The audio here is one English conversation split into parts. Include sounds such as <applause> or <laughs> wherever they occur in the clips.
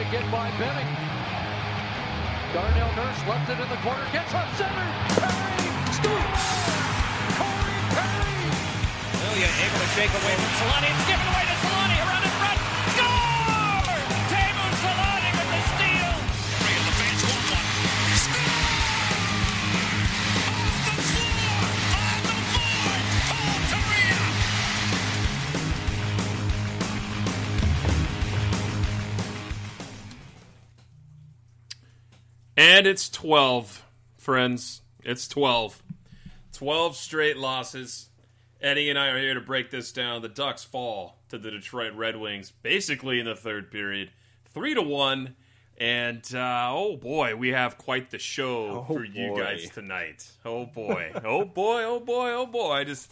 To get by Benning. Darnell Nurse left it in the corner, gets up center. Perry scores! Corey Perry! Lilia able to shake away from Solani. It's given away to Solani around And it's 12, friends. It's 12. 12 straight losses. Eddie and I are here to break this down. The Ducks fall to the Detroit Red Wings basically in the third period, 3 to 1. And uh, oh boy, we have quite the show Oh, for you guys tonight. Oh boy. oh boy, oh boy, oh boy. I just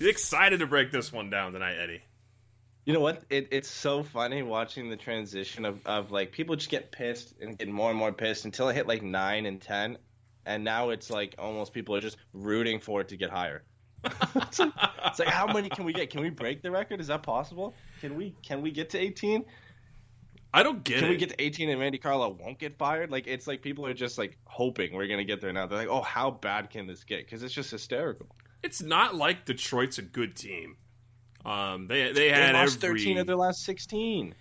excited to break this one down tonight, Eddie. You know what? It, it's so funny watching the transition of, of like people just get pissed and get more and more pissed until it hit like nine and ten, and now it's like almost people are just rooting for it to get higher. it's, like, it's like how many can we get? Can we break the record? Is that possible? Can we can we get to eighteen? I don't get Can it. we get to eighteen and Randy Carlyle won't get fired? Like it's like people are just like hoping we're gonna get there now. They're like, oh, how bad can this get? Because it's just hysterical. it's not like Detroit's a good team. Um, they they They had lost every thirteen of their last sixteen.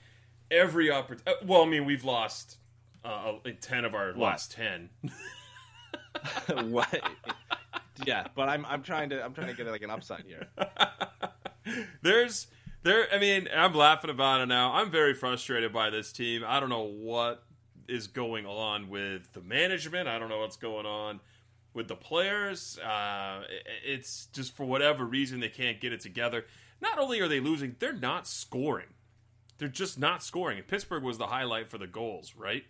every opportunity. Well, I mean, we've lost uh, ten of our last ten. <laughs> what? Yeah, but I'm I'm trying to I'm trying to get like an upside here. <laughs> There's there. I mean, I'm laughing about it now. I'm very frustrated by this team. I don't know what is going on with the management. I don't know what's going on with the players. Uh, it's just for whatever reason they can't get it together. Not only are they losing, they're not scoring. They're just not scoring. And Pittsburgh was the highlight for the goals, right?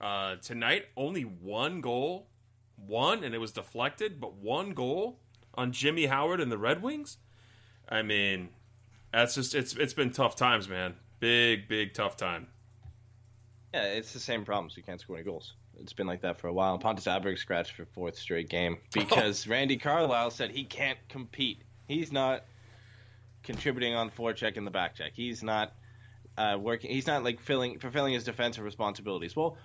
Uh, tonight, only one goal, one, and it was deflected, but one goal on Jimmy Howard and the Red Wings. I mean, that's just it's it's been tough times, man. Big, big tough time. Yeah, it's the same problems. You can't score any goals. It's been like that for a while. And Pontus Aberg scratched for fourth straight game <laughs> because Randy Carlyle said he can't compete. He's not contributing on forecheck and the back check. He's not uh, working. He's not like filling fulfilling his defensive responsibilities. Well,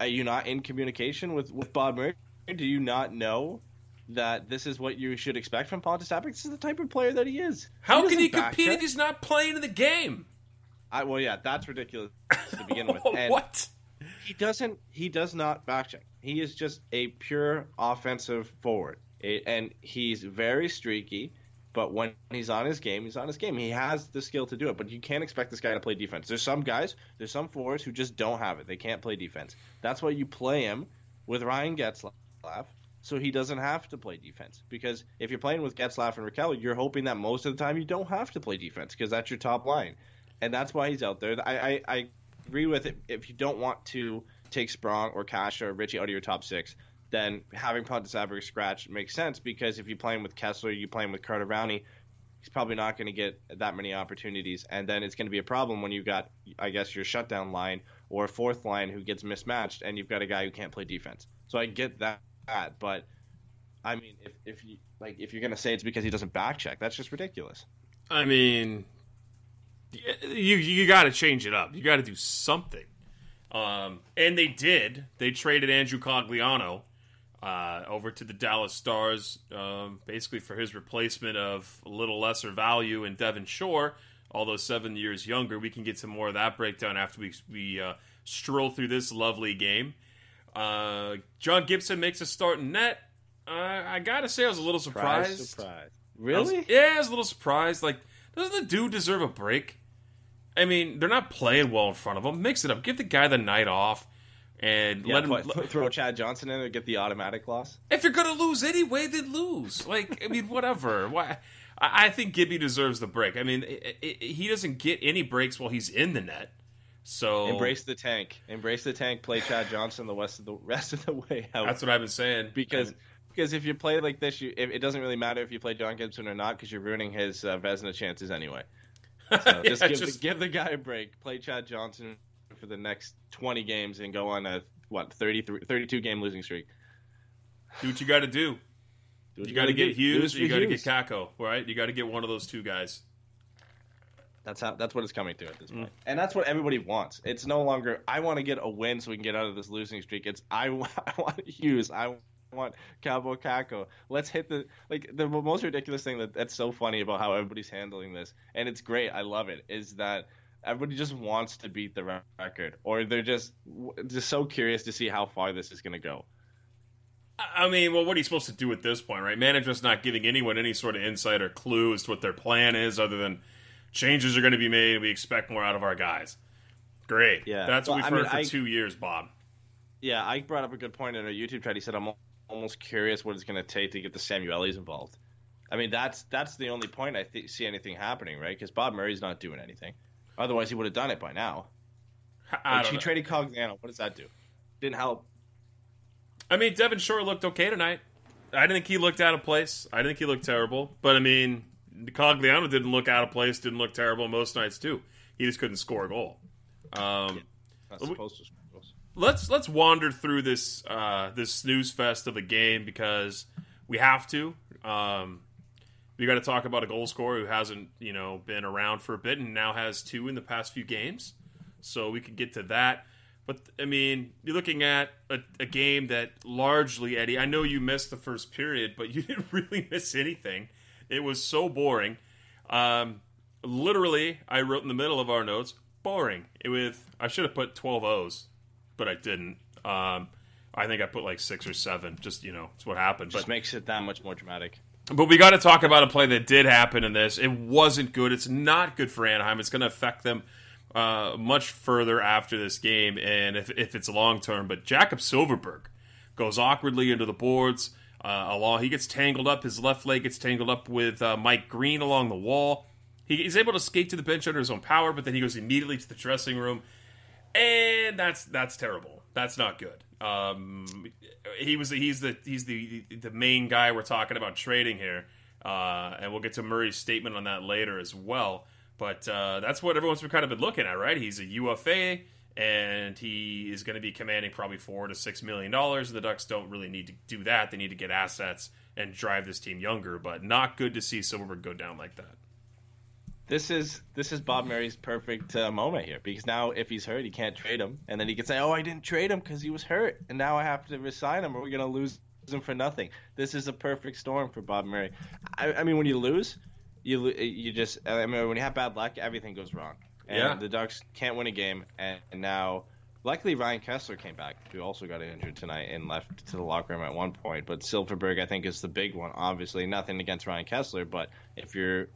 are you not in communication with with Bob Murray? Do you not know that this is what you should expect from Pontus? This is the type of player that he is. How can he compete check. if he's not playing in the game? I, well, yeah, that's ridiculous to begin with. <laughs> And what? He doesn't. He does not backcheck. He is just a pure offensive forward, A- and he's very streaky. But when he's on his game, he's on his game. He has the skill to do it. But you can't expect this guy to play defense. There's some guys, there's some forwards who just don't have it. They can't play defense. That's why you play him with Ryan Getzlaf, so he doesn't have to play defense. Because if you're playing with Getzlaf and Rakell, you're hoping that most of the time you don't have to play defense because that's your top line, and that's why he's out there. I I, I agree with it. If you don't want to take Sprong or Kase or Ritchie out of your top six, then having Pontus Aberg scratch makes sense because if you're playing with Kesler, you're playing with Carter Rowney, he's probably not going to get that many opportunities, and then it's going to be a problem when you've got, I guess, your shutdown line or fourth line who gets mismatched, and you've got a guy who can't play defense. So I get that, but I mean, if if you like, if you're going to say it's because he doesn't back check, that's just ridiculous. I mean, you you got to change it up. You got to do something. Um, and they did. They traded Andrew Cogliano uh, over to the Dallas Stars, um, basically for his replacement of a little lesser value in Devin Shore, although seven years younger. We can get some more of that breakdown after we we uh, stroll through this lovely game. Uh, John Gibson makes a start in net. Uh, I gotta say, I was a little surprised. Surprise, surprise. I was- Really? yeah, I was a little surprised. Like, doesn't the dude deserve a break? I mean, they're not playing well in front of him. Mix it up. Give the guy the night off, and Yeah, let him. put- throw Chad Johnson in and get the automatic loss. if you're gonna lose anyway, then lose. Like, I mean, whatever. <laughs> Why? I I think Gibby deserves the break. I mean, i i he doesn't get any breaks while he's in the net. So Embrace the tank. Embrace the tank. Play Chad Johnson the rest of the rest of the way out. That's what I've been saying. because And- because if you play like this, you, it, it doesn't really matter if you play John Gibson or not because you're ruining his uh, Vezina chances anyway. So <laughs> Yeah, just, give, just- The, give the guy a break. Play Chad Johnson for the next 20 games and go on a what 33, 32 game losing streak. do what you got to do. Do what You got to get do. Do Hughes. it Or you got to get Hughes. Kakko. Right? You got to get one of those two guys. That's how. That's what it's coming to at Mm. this point, and that's what everybody wants. It's no longer I want to get a win so we can get out of this losing streak. It's I, <laughs> wa- I want Hughes. I want Kaapo Kakko. Let's hit the like the most ridiculous thing that that's so funny about how everybody's handling this, and it's great. I love it. Is that everybody just wants to beat the record, or they're just just so curious to see how far this is going to go. I mean, well, what are you supposed to do at this point, right? Management's not giving anyone any sort of insight or clue as to what their plan is, other than changes are going to be made. We expect more out of our guys. Great. Yeah. That's what Well, we've I heard mean, for I- two years, Bob. Yeah, Ike brought up a good point in our YouTube chat. He said, "I'm almost curious what it's going to take to get the Samuelis involved." I mean, that's that's the only point I th- see anything happening, right? Because Bob Murray's not doing anything. Otherwise, he would have done it by now. I, Like, she know. traded Cogliano. What does that do? Didn't help. I mean, Devin Shore looked okay tonight. I didn't think he looked out of place. I didn't think he looked terrible. But I mean, Cogliano didn't look out of place. Didn't look terrible most nights too. He just couldn't score a goal. Um, Not we- supposed to. let's let's wander through this uh, this snooze fest of a game because we have to. Um, we got to talk about a goal scorer who hasn't you know been around for a bit and now has two in the past few games. So we could get to that. But I mean, you're looking at a, a game that largely, Eddie. I know you missed the first period, but you <laughs> didn't really miss anything. It was so boring. Um, literally, I wrote in the middle of our notes, boring. It With I should have put 12 O's but I didn't. Um, I think I put like six or seven. Just you know, it's what happened. Just But makes it that much more dramatic. But we got to talk about a play that did happen in this. It wasn't good. It's not good for Anaheim. It's going to affect them uh, much further after this game, and if, if it's long term. But Jakob Silfverberg goes awkwardly into the boards. Uh, along, he gets tangled up. His left leg gets tangled up with uh, Mike Green along the wall. He, he's able to skate to the bench under his own power, but then he goes immediately to the dressing room and that's that's terrible. That's not good. Um, he was he's the he's the the main guy we're talking about trading here, uh, and we'll get to Murray's statement on that later as well. But uh, that's what everyone's been kind of been looking at, right? He's a UFA, and he is going to be commanding probably four to six million dollars. The Ducks don't really need to do that; they need to get assets and drive this team younger. But not good to see Silfverberg go down like that. This is this is Bob Murray's perfect uh, moment here because now if he's hurt, he can't trade him, and then he can say, "Oh, I didn't trade him because he was hurt, and now I have to resign him, or we're gonna lose him for nothing." This is a perfect storm for Bob Murray. I, I mean, when you lose, you you just I mean, when you have bad luck, everything goes wrong, and Yeah. the Ducks can't win a game, and, and now. Luckily, Ryan Kesler came back, who also got injured tonight and left to the locker room at one point. But Silfverberg, I think, is the big one. Obviously, nothing against Ryan Kesler, but if you're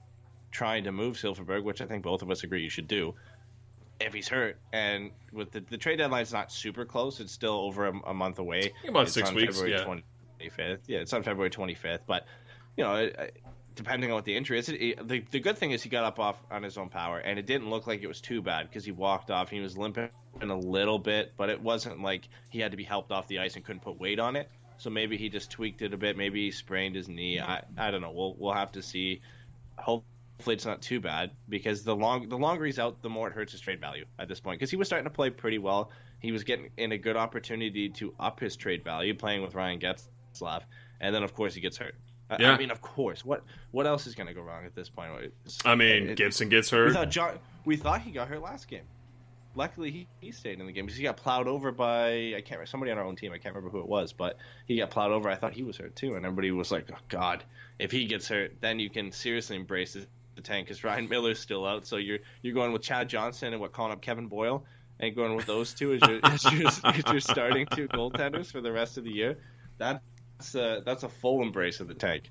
trying to move Silfverberg, which I think both of us agree you should do, if he's hurt. And with the, the trade deadline's not super close, it's still over a, a month away. About It's six on weeks, February yeah. 25th. Yeah, it's on February 25th, but you know, it, depending on what the injury is, it, the the good thing is he got up off on his own power, and it didn't look like it was too bad because he walked off. He was limping a little bit, but it wasn't like he had to be helped off the ice and couldn't put weight on it. So maybe he just tweaked it a bit. Maybe he sprained his knee. I I don't know. We'll we'll have to see. Hopefully it's not too bad because the long the longer he's out, the more it hurts his trade value at this point. Because he was starting to play pretty well. He was getting in a good opportunity to up his trade value playing with Ryan Getzlaf, and then of course he gets hurt. Yeah. I mean, of course. What what else is going to go wrong at this point? It's- I mean, it- Gibson gets hurt. we thought John, we thought he got hurt last game. Luckily, he, he stayed in the game because he got plowed over by I can't remember somebody on our own team. I can't remember who it was, but he got plowed over. I thought he was hurt too, and everybody was like, "Oh God, if he gets hurt, then you can seriously embrace the, the tank because <laughs> Ryan Miller's still out. So you're you're going with Chad Johnson and what calling up Kevin Boyle and going with those two as your <laughs> as as starting two goaltenders for the rest of the year. That's a, that's a full embrace of the tank.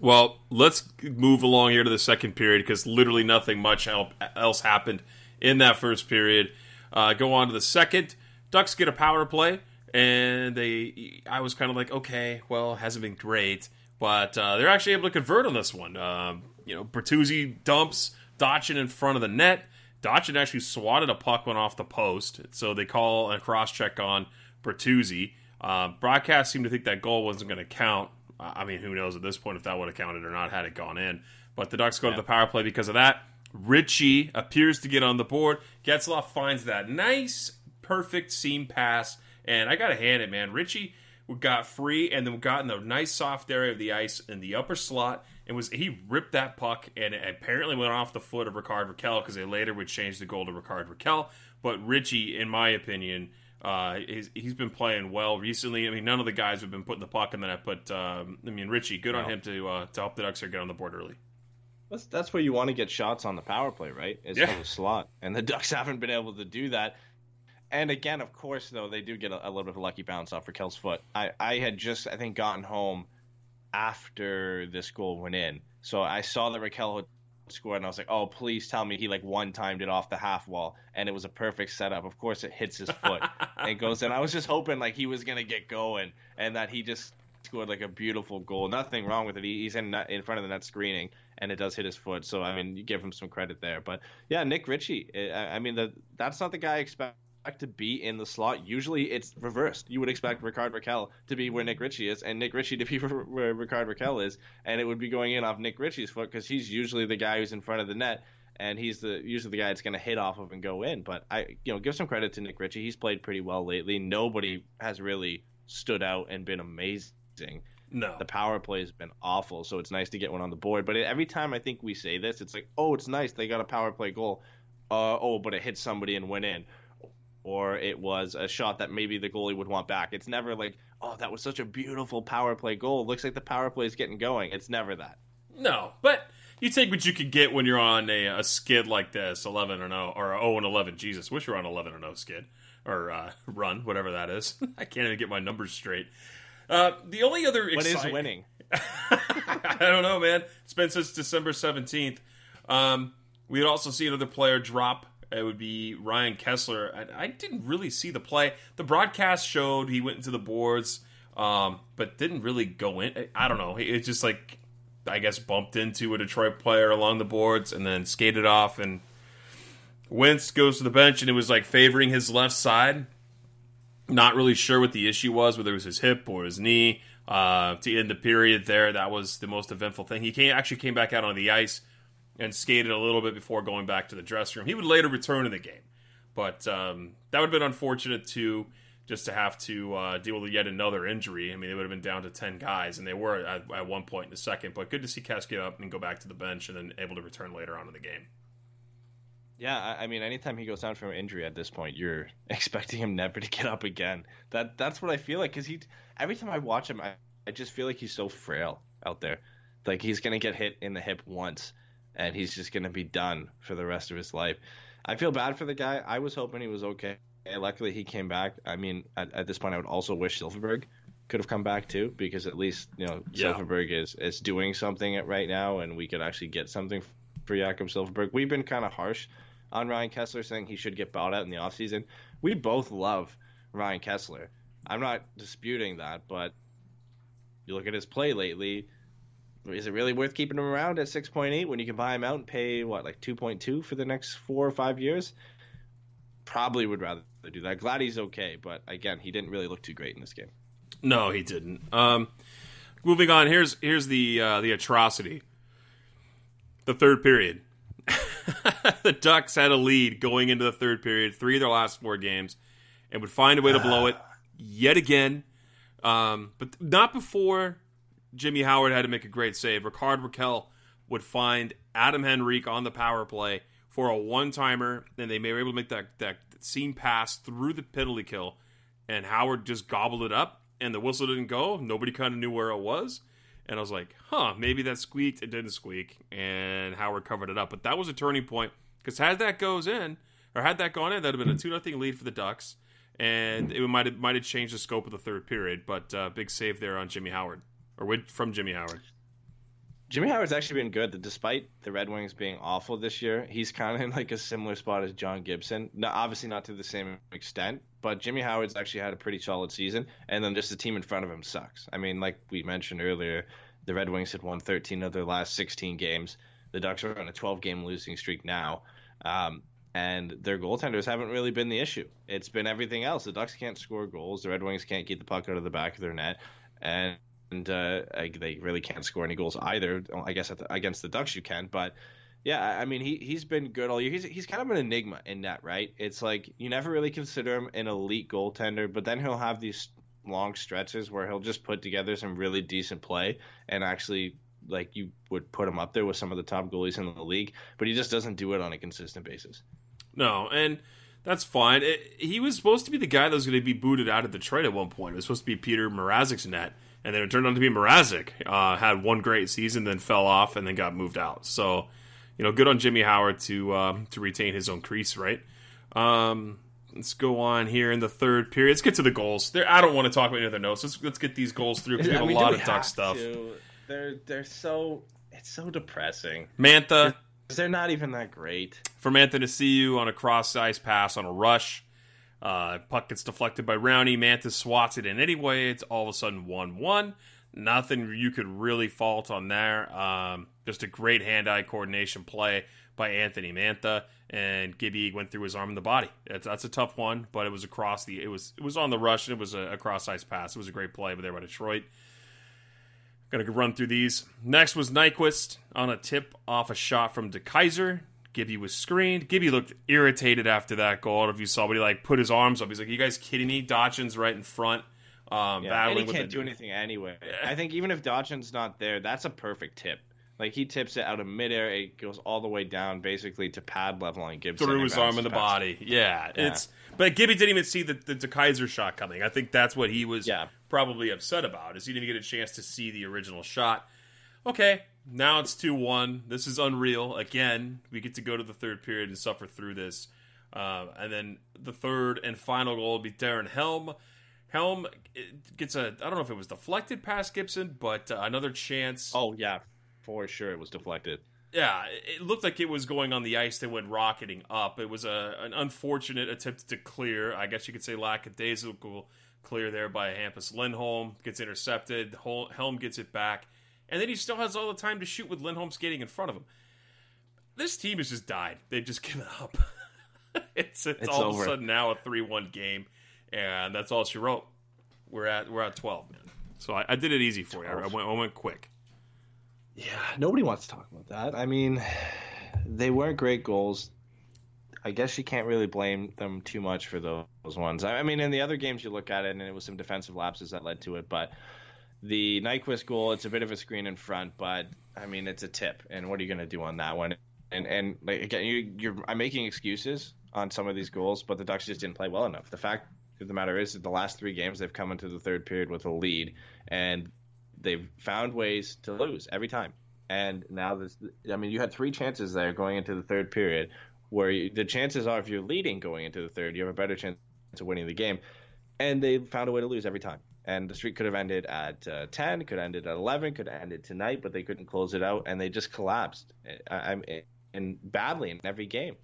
Well, let's move along here to the second period because literally nothing much el- else happened in that first period. Uh, go on to the second. Ducks get a power play, and they. I was kind of like, okay, well, hasn't been great, but uh, they're actually able to convert on this one. Um, you know, Bertuzzi dumps Dotchin in front of the net. Dotchin actually swatted a puck one off the post, so they call a cross check on Bertuzzi. Uh, broadcast seemed to think that goal wasn't going to count. I mean, who knows at this point if that would have counted or not had it gone in. But the Ducks go to the power play because of that. Ritchie appears to get on the board. Getzlaf finds that nice, perfect seam pass, and I got to hand it, man. Ritchie got free and then got in the nice soft area of the ice in the upper slot and was he ripped that puck and it apparently went off the foot of Rickard Rakell because they later would change the goal to Rickard Rakell. But Ritchie, in my opinion, uh, he's, he's been playing well recently. I mean, none of the guys have been putting the puck in the net, but um, I mean, Ritchie, good on him to uh, to help the Ducks here get on the board early. That's that's where you want to get shots on the power play, right? Is Yeah. the slot, and the <laughs> Ducks haven't been able to do that. And again, of course, though they do get a, a little bit of a lucky bounce off Rakell's foot. I I had just I think gotten home after this goal went in, so I saw that Rakell scored, and I was like, oh, please tell me he like one timed it off the half wall, and it was a perfect setup. Of course, it hits his foot <laughs> and goes in. I was just hoping like he was gonna get going, and that he just scored like a beautiful goal. Nothing wrong with it. He's in in front of the net screening, and it does hit his foot. So I mean, you give him some credit there. But yeah, Nick Ritchie. Eh, I, I mean, the, that's not the guy I expect to be in the slot. Usually it's reversed. You would expect Rickard Rakell to be where Nick Ritchie is, and Nick Ritchie to be <laughs> where Rickard Rakell is, and it would be going in off Nick Ritchie's foot because he's usually the guy who's in front of the net. And he's the usually the guy that's going to hit off of and go in. But I, you know, give some credit to Nick Ritchie. He's played pretty well lately. Nobody has really stood out and been amazing No, the power play has been awful, so it's nice to get one on the board. But every time I think we say this, it's like, oh, it's nice they got a power play goal. Uh, oh, but it hit somebody and went in, or it was a shot that maybe the goalie would want back. It's never like, oh, that was such a beautiful power play goal. Looks like the power play is getting going. It's never that. no, but you take what you can get when you're on a, a skid like this, eleven or no, or zero and eleven. Jesus, wish you're on eleven or no skid or uh, <laughs> run, whatever that is. <laughs> I can't even get my numbers straight. Uh, the only other What is excite- winning? <laughs> I don't know, man. It's been since December 17th. Um, we had also seen another player drop. It would be Ryan Kesler. I, I didn't really see the play. The broadcast showed he went into the boards, um, but didn't really go in. I don't know. It just like, I guess, bumped into a Detroit player along the boards and then skated off. And Wentz goes to the bench, and it was like favoring his left side not really sure what the issue was, whether it was his hip or his knee. Uh, to end the period there, that was the most eventful thing. He came, actually came back out on the ice and skated a little bit before going back to the dressing room. He would later return in the game, but um, that would have been unfortunate too, just to have to uh, deal with yet another injury. I mean, they would have been down to ten guys, and they were at, at one point in the second. But good to see Cass get up and go back to the bench, and then able to return later on in the game. Yeah, I I mean, anytime he goes down from injury at this point, you're <laughs> expecting him never to get up again. That that's what I feel like because he every time I watch him, I, I just feel like he's so frail out there. Like he's gonna get hit in the hip once, and he's just gonna be done for the rest of his life. I feel bad for the guy. I was hoping he was okay. Luckily, he came back. I mean, at, at this point, I would also wish Silfverberg could have come back too, because at least you know Yeah. Silfverberg is is doing something right now, and we could actually get something for Jakob Silfverberg. We've been kind of harsh on Ryan Kesler, saying he should get bought out in the offseason. We both love Ryan Kesler. I'm not disputing that, but you look at his play lately. Is it really worth keeping him around at 6.8 when you can buy him out and pay what like 2.2 for the next four or five years? Probably would rather do that. Glad he's okay, but again, he didn't really look too great in this game. No, he didn't. Um, moving on. Here's here's the uh, the atrocity. The third period. <laughs> the Ducks had a lead going into the third period, three of their last four games, and would find a way to blow it yet again. Um, but not before Jimmy Howard had to make a great save. Rickard Rakell would find Adam Henrique on the power play for a one timer, and they may were able to make that, that seam pass through the penalty kill, and Howard just gobbled it up, and the whistle didn't go. Nobody kind of knew where it was. And I was like, huh, maybe that squeaked. It didn't squeak, and Howard covered it up. But that was a turning point because had that goes in, or had that gone in, that'd have been a two nothing lead for the Ducks, and it might have might have changed the scope of the third period. But uh, big save there on Jimmy Howard, or with, from Jimmy Howard. Jimmy Howard's actually been good. Despite the Red Wings being awful this year, he's kind of in like a similar spot as John Gibson. No, obviously not to the same extent, but Jimmy Howard's actually had a pretty solid season. And then just the team in front of him sucks. I mean, like we mentioned earlier, the Red Wings had won 13 of their last 16 games. The Ducks are on a 12 game losing streak now. Um, and their goaltenders haven't really been the issue. It's been everything else. The Ducks can't score goals. The Red Wings can't get the puck out of the back of their net. And and uh, they really can't score any goals either. I guess the, against the Ducks you can, but yeah, I mean he he's been good all year. He's he's kind of an enigma in that, right? It's like you never really consider him an elite goaltender, but then he'll have these long stretches where he'll just put together some really decent play and actually like you would put him up there with some of the top goalies in the league, but he just doesn't do it on a consistent basis. No, and that's fine. It, he was supposed to be the guy that was going to be booted out of Detroit at one point. It was supposed to be Peter Mrazek's net and then it turned out to be Mrazek. Uh, had one great season, then fell off, and then got moved out. So, you know, good on Jimmy Howard to uh, to retain his own crease, right? Um, let's go on here in the third period. Let's get to the goals. There, I don't want to talk about any other notes. Let's let's get these goals through because we have I mean, a lot of Duck stuff. To? They're they're so it's so depressing. Mantha, they're not even that great. For Mantha to see you on a cross ice pass on a rush uh, puck gets deflected by Rowney. Mantha swats it in anyway. It's all of a sudden 1 1. Nothing you could really fault on there. Um, just a great hand eye coordination play by Anthony Mantha. And Gibby went through his arm in the body. That's, that's, a tough one, but it was across the. It was it was on the rush and it was a, a cross ice pass. It was a great play, but there by Detroit. Gonna run through these. Next was Nyquist on a tip off a shot from DeKeyser. Gibby was screened. Gibby looked irritated after that goal. If you saw, but he like put his arms up. He's like, "You guys kidding me? Dotchin's right in front, um, yeah, battling and he can't the... do anything anyway. I think even if Dotchin's not there, that's a perfect tip. Like he tips it out of midair, it goes all the way down, basically to pad level on Gibson. Through his arm in the body. Yeah, yeah, it's. But Gibby didn't even see the, the, DeKeyser shot coming. I think that's what he was yeah. probably upset about. Is he didn't even get a chance to see the original shot. Okay, now it's 2 1. This is unreal. Again, we get to go to the third period and suffer through this. Uh, and then the third and final goal will be Darren Helm. Helm gets a, I don't know if it was deflected past Gibson, but uh, another chance. Oh, yeah, for sure it was deflected. Yeah, it looked like it was going on the ice that went rocketing up. It was a, an unfortunate attempt to clear. I guess you could say lackadaisical clear there by Hampus Lindholm. Gets intercepted. Helm gets it back and then he still has all the time to shoot with Lindholm skating in front of him. This team has just died. They've just given up. <laughs> it's, it's, it's all over. of a sudden now a three-one game, and that's all she wrote. We're at we're at twelve, man. So I, I did it easy for 12. you. I went I went quick. Yeah, nobody wants to talk about that. I mean, they weren't great goals. I guess you can't really blame them too much for those ones. I mean, in the other games you look at it, and it was some defensive lapses that led to it, but the Nyquist goal, it's a bit of a screen in front, but I mean, it's a tip. And what are you going to do on that one? And and like again, you, you're I'm making excuses on some of these goals, but the Ducks just didn't play well enough. The fact of the matter is that the last three games they've come into the third period with a lead, and they've found ways to lose every time. And now this, I mean, you had three chances there going into the third period, where you, the chances are if you're leading going into the third, you have a better chance of winning the game. And they found a way to lose every time and the streak could have ended at uh, 10 could have ended at 11 could have ended tonight but they couldn't close it out and they just collapsed I, am and badly in every game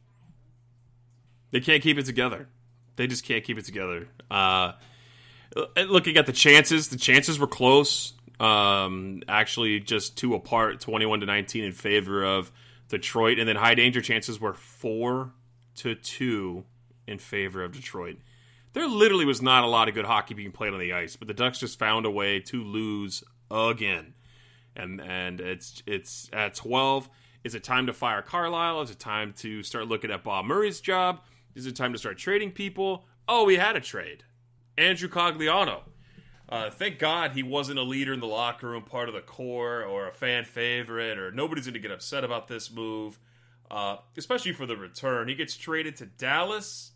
they can't keep it together they just can't keep it together uh, looking at the chances the chances were close Um, actually, just two apart, 21 to 19 in favor of Detroit. And then high danger chances were four to two in favor of Detroit. There literally was not a lot of good hockey being played on the ice, but the Ducks just found a way to lose again. And and it's it's at 12. Is it time to fire Carlyle? Is it time to start looking at Bob Murray's job? Is it time to start trading people? Oh, we had a trade. Andrew Cogliano. Uh, thank God he wasn't a leader in the locker room, part of the core, or a fan favorite, or nobody's going to get upset about this move, uh, especially for the return. He gets traded to Dallas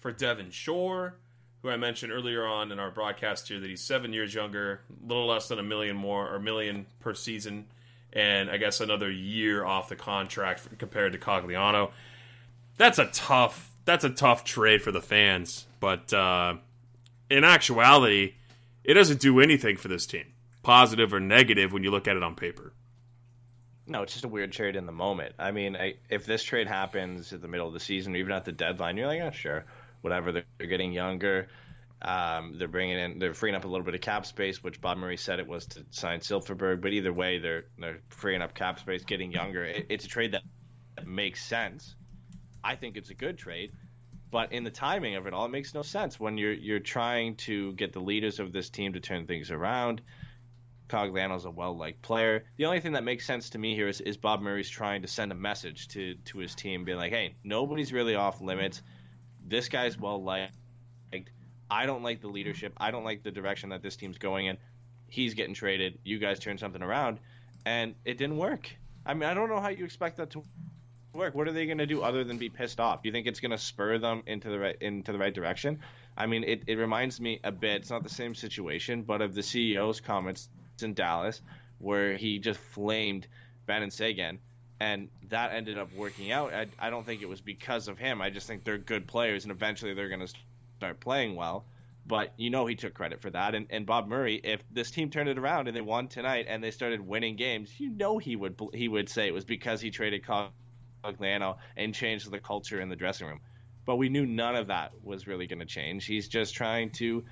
for Devin Shore, who I mentioned earlier on in our broadcast here that he's seven years younger, a little less than a million more, or million per season, and I guess another year off the contract compared to Cogliano. That's a tough. That's a tough trade for the fans, but uh, in actuality, it doesn't do anything for this team, positive or negative, when you look at it on paper. No, it's just a weird trade in the moment. I mean, I, if this trade happens at the middle of the season, or even at the deadline, you're like, oh, sure, whatever. They're, getting younger. Um, they're bringing in, they're freeing up a little bit of cap space, which Bob Murray said it was to sign Silfverberg. But either way, they're they're freeing up cap space, getting younger. It, it's a trade that, that makes sense. I think it's a good trade. But in the timing of it all, it makes no sense when you're you're trying to get the leaders of this team to turn things around. Cogliano's a well liked player. The only thing that makes sense to me here is, is Bob Murray's trying to send a message to, to his team, being like, hey, nobody's really off limits. This guy's well liked. I don't like the leadership. I don't like the direction that this team's going in. He's getting traded. You guys turn something around. And it didn't work. I mean, I don't know how you expect that to work. What are they going to do other than be pissed off? Do you think it's going to spur them into the right into the right direction? I mean, it, it reminds me a bit. It's not the same situation, but of the CEO's comments in Dallas, where he just flamed Benn Seguin, and that ended up working out. I, I don't think it was because of him. I just think they're good players, and eventually they're going to start playing well. But you know he took credit for that. And, and Bob Murray, if this team turned it around and they won tonight and they started winning games, you know he would he would say it was because he traded Cogliano and changed the culture in the dressing room. But we knew none of that was really going to change. He's just trying to,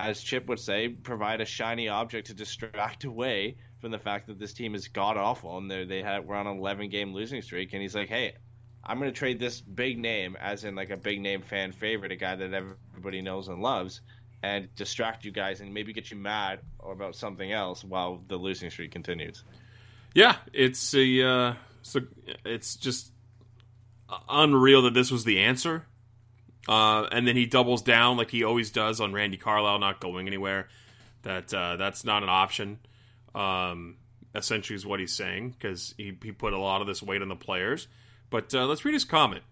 as Chip would say, provide a shiny object to distract away from the fact that this team is god awful and they had we're on an 11 game losing streak. And he's like, hey, I'm going to trade this big name, as in like a big name fan favorite, a guy that everybody knows and loves, and distract you guys and maybe get you mad or about something else while the losing streak continues. Yeah, it's a uh, so it's just unreal that this was the answer. Uh, and then he doubles down like he always does on Randy Carlyle not going anywhere. That uh, that's not an option. Um, essentially, is what he's saying because he he put a lot of this weight on the players. But uh, let's read his comment.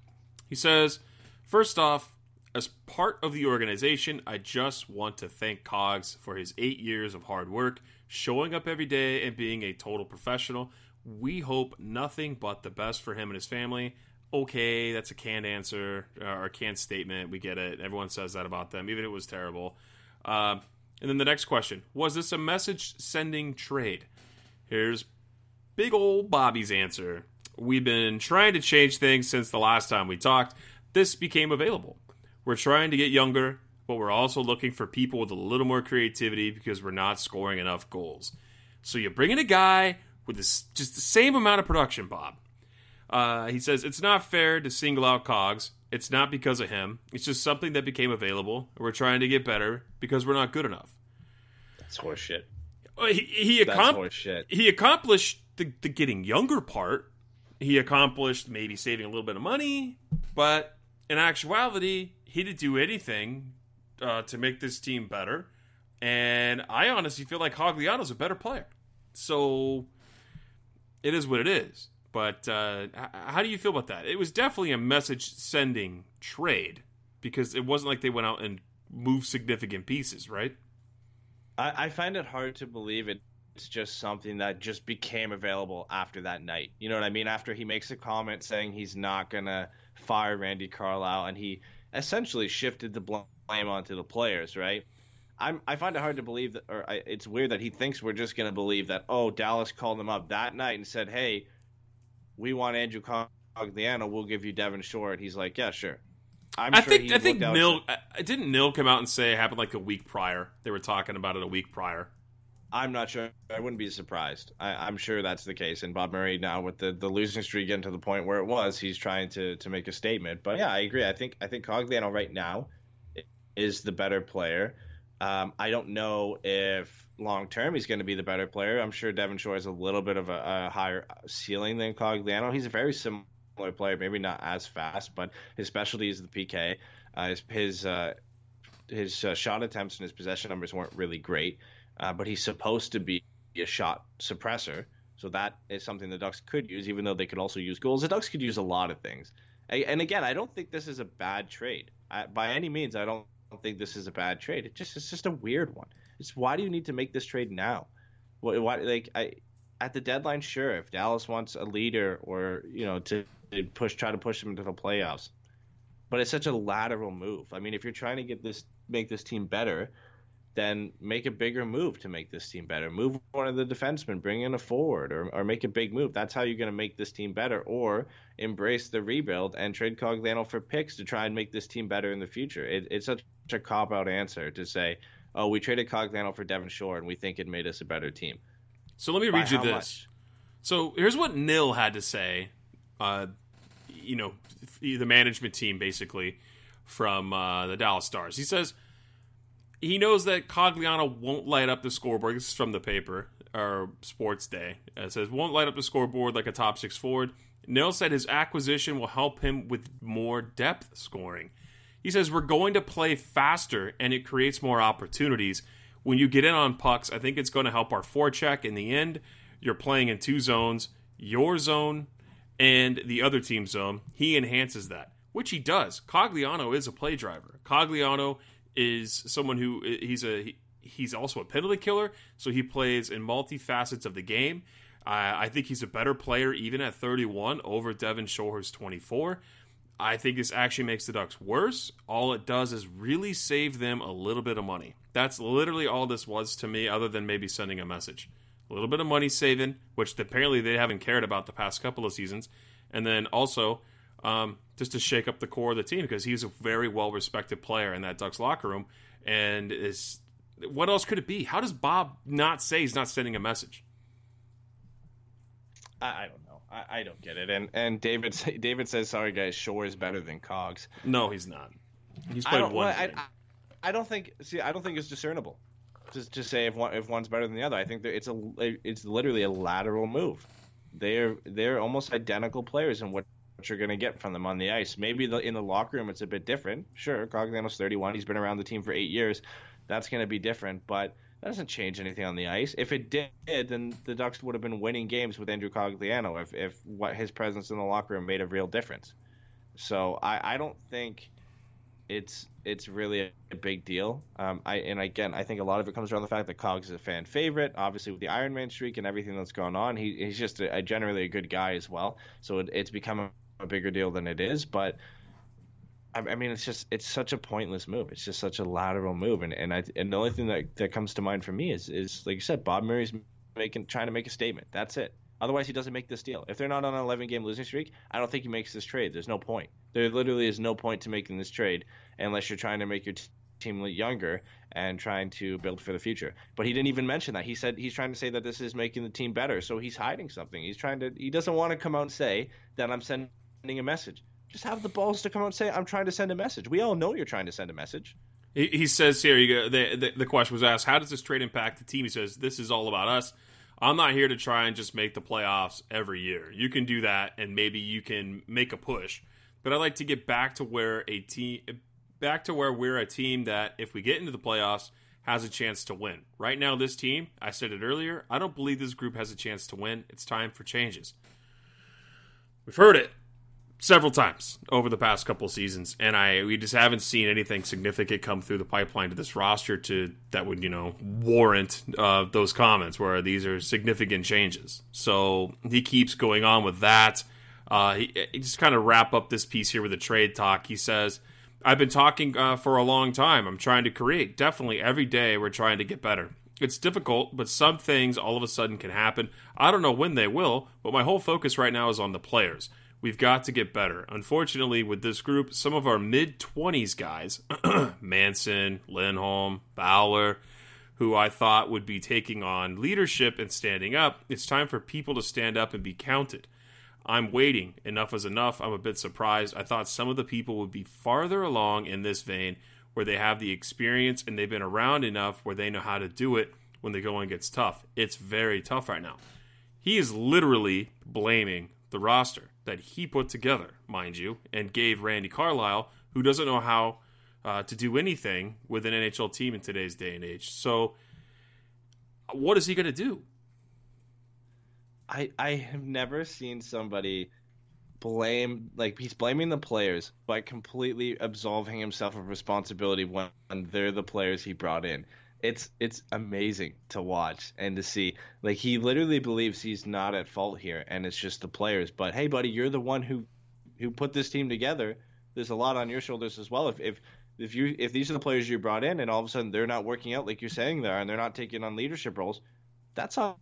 He says, first off, as part of the organization, I just want to thank Cogs for his eight years of hard work, showing up every day, and being a total professional. We hope nothing but the best for him and his family okay, that's a canned answer or a canned statement. We get it. Everyone says that about them, even if it was terrible. Uh, and then the next question Was this a message sending trade? Here's big old Bobby's answer. We've been trying to change things since the last time we talked. This became available. We're trying to get younger, but we're also looking for people with a little more creativity because we're not scoring enough goals. So you bring in a guy with this, just the same amount of production, Bob. Uh, he says it's not fair to single out Cogs. It's not because of him. It's just something that became available. We're trying to get better because we're not good enough. That's horseshit. He he, accom- horseshit. he accomplished the, the getting younger part. He accomplished maybe saving a little bit of money, but in actuality, he didn't do anything uh, to make this team better. And I honestly feel like Cogliano's a better player. So it is what it is. But uh, how do you feel about that? It was definitely a message sending trade because it wasn't like they went out and moved significant pieces, right? I, I find it hard to believe it. It's just something that just became available after that night. You know what I mean? After he makes a comment saying he's not gonna fire Randy Carlyle, and he essentially shifted the blame onto the players, right? I'm, I find it hard to believe that, or I, it's weird that he thinks we're just gonna believe that. Oh, Dallas called him up that night and said, "Hey, we want Andrew Cogliano. We'll give you Devin Shore." And he's like, "Yeah, sure." I'm I sure think I think Nill I- didn't Nill come out and say it happened like a week prior. They were talking about it a week prior. I'm not sure. I wouldn't be surprised. I, am sure that's the case. And Bob Murray now with the, the losing streak getting to the point where it was, he's trying to to make a statement. But yeah, I agree. I think I think Cogliano right now is the better player. Um, I don't know if long term he's going to be the better player. I'm sure Devin Shore has a little bit of a, a higher ceiling than Cogliano. He's a very similar player, maybe not as fast, but his specialty is the PK. Uh, his his, uh, his uh, shot attempts and his possession numbers weren't really great, uh, but he's supposed to be a shot suppressor. So that is something the Ducks could use, even though they could also use goals. The Ducks could use a lot of things. And again, I don't think this is a bad trade. I, by any means, I don't think this is a bad trade. It just it's just a weird one. It's why do you need to make this trade now? Why, why like I at the deadline, sure, if Dallas wants a leader or you know to push try to push them into the playoffs, but it's such a lateral move. I mean, if you're trying to get this make this team better, then make a bigger move to make this team better. Move one of the defensemen, bring in a forward, or, or make a big move. That's how you're going to make this team better. Or embrace the rebuild and trade Cogliano for picks to try and make this team better in the future. It, it's such a cop out answer to say, oh, we traded Cogliano for Devin Shore and we think it made us a better team. So let me By read you this. Much? So here's what Nill had to say. Uh, you know, the management team basically from uh, the Dallas Stars. He says he knows that Cogliano won't light up the scoreboard. This is from the paper or Sports Day. It says won't light up the scoreboard like a top six forward. Nill said his acquisition will help him with more depth scoring. He says we're going to play faster and it creates more opportunities. When you get in on pucks, I think it's going to help our forecheck. In the end, you're playing in two zones, your zone and the other team's zone. He enhances that, which he does. Cogliano is a play driver. Cogliano is someone who he's a he's also a penalty killer, so he plays in multifacets of the game. Uh, I think he's a better player even at 31 over Devin Shore, who's 24. I think this actually makes the Ducks worse. All it does is really save them a little bit of money. That's literally all this was to me, other than maybe sending a message. A little bit of money saving, which apparently they haven't cared about the past couple of seasons. And then also um, just to shake up the core of the team because he's a very well respected player in that Ducks locker room. And is what else could it be? How does Bob not say he's not sending a message? I, I don't know. I, I, don't get it. And and David <laughs> David says, "Sorry guys, Shore is better than Cogs." No, he's not. He's played one. Well, I, I, don't think. See, I don't think it's discernible. Just to say if one if one's better than the other. I think that it's a it's literally a lateral move. They're they're almost identical players in what you're going to get from them on the ice. Maybe the, in the locker room it's a bit different. Sure, Cogliano's 31. He's been around the team for eight years. That's going to be different, but that doesn't change anything on the ice. If it did, then the Ducks would have been winning games with Andrew Cogliano if, if what his presence in the locker room made a real difference. So I, I don't think it's it's really a, big deal. Um, I and again, I think a lot of it comes around the fact that Cogs is a fan favorite. Obviously, with the Iron Man streak and everything that's going on, he, he's just a, a generally a good guy as well. So it, it's become a, bigger deal than it is. But I, mean, it's just it's such a pointless move. It's just such a lateral move, and and I and the only thing that that comes to mind for me is is like you said, Bob Murray's making trying to make a statement. That's it. Otherwise, he doesn't make this deal. If they're not on an 11 game losing streak, I don't think he makes this trade. There's no point. There literally is no point to making this trade unless you're trying to make your t- team younger and trying to build for the future. But he didn't even mention that. He said he's trying to say that this is making the team better. So he's hiding something. He's trying to. He doesn't want to come out and say that I'm sending a message just have the balls to come out and say, "I'm trying to send a message." We all know you're trying to send a message. He, says here, go, the, the, the question was asked, "How does this trade impact the team?" He says, "This is all about us. I'm not here to try and just make the playoffs every year. You can do that, and maybe you can make a push. But I'd like to get back to where a team, back to where we're a team that, if we get into the playoffs." has a chance to win. Right now, this team, I said it earlier, I don't believe this group has a chance to win. It's time for changes. We've heard it several times over the past couple seasons, and I we just haven't seen anything significant come through the pipeline to this roster to that would you know warrant uh, those comments where these are significant changes. So he keeps going on with that. Uh, he, he, just kind of wrap up this piece here with a trade talk. He says. I've been talking uh, for a long time. I'm trying to create. Definitely every day we're trying to get better. It's difficult, but some things all of a sudden can happen. I don't know when they will, but my whole focus right now is on the players. We've got to get better. Unfortunately, with this group, some of our mid 20s guys, <clears throat> Manson, Lindholm, Fowler, who I thought would be taking on leadership and standing up. It's time for people to stand up and be counted. I'm waiting. Enough is enough. I'm a bit surprised. I thought some of the people would be farther along in this vein where they have the experience and they've been around enough where they know how to do it when the going gets tough. It's very tough right now. He is literally blaming the roster that he put together, mind you, and gave Randy Carlyle, who doesn't know how uh, to do anything with an NHL team in today's day and age. So, what is he going to do? I I have never seen somebody blame like he's blaming the players by completely absolving himself of responsibility when they're the players he brought in. It's it's amazing to watch and to see. Like he literally believes he's not at fault here and it's just the players. But hey buddy, you're the one who who put this team together. There's a lot on your shoulders as well. If if if you if these are the players you brought in and all of a sudden they're not working out like you're saying they are and they're not taking on leadership roles, that's on,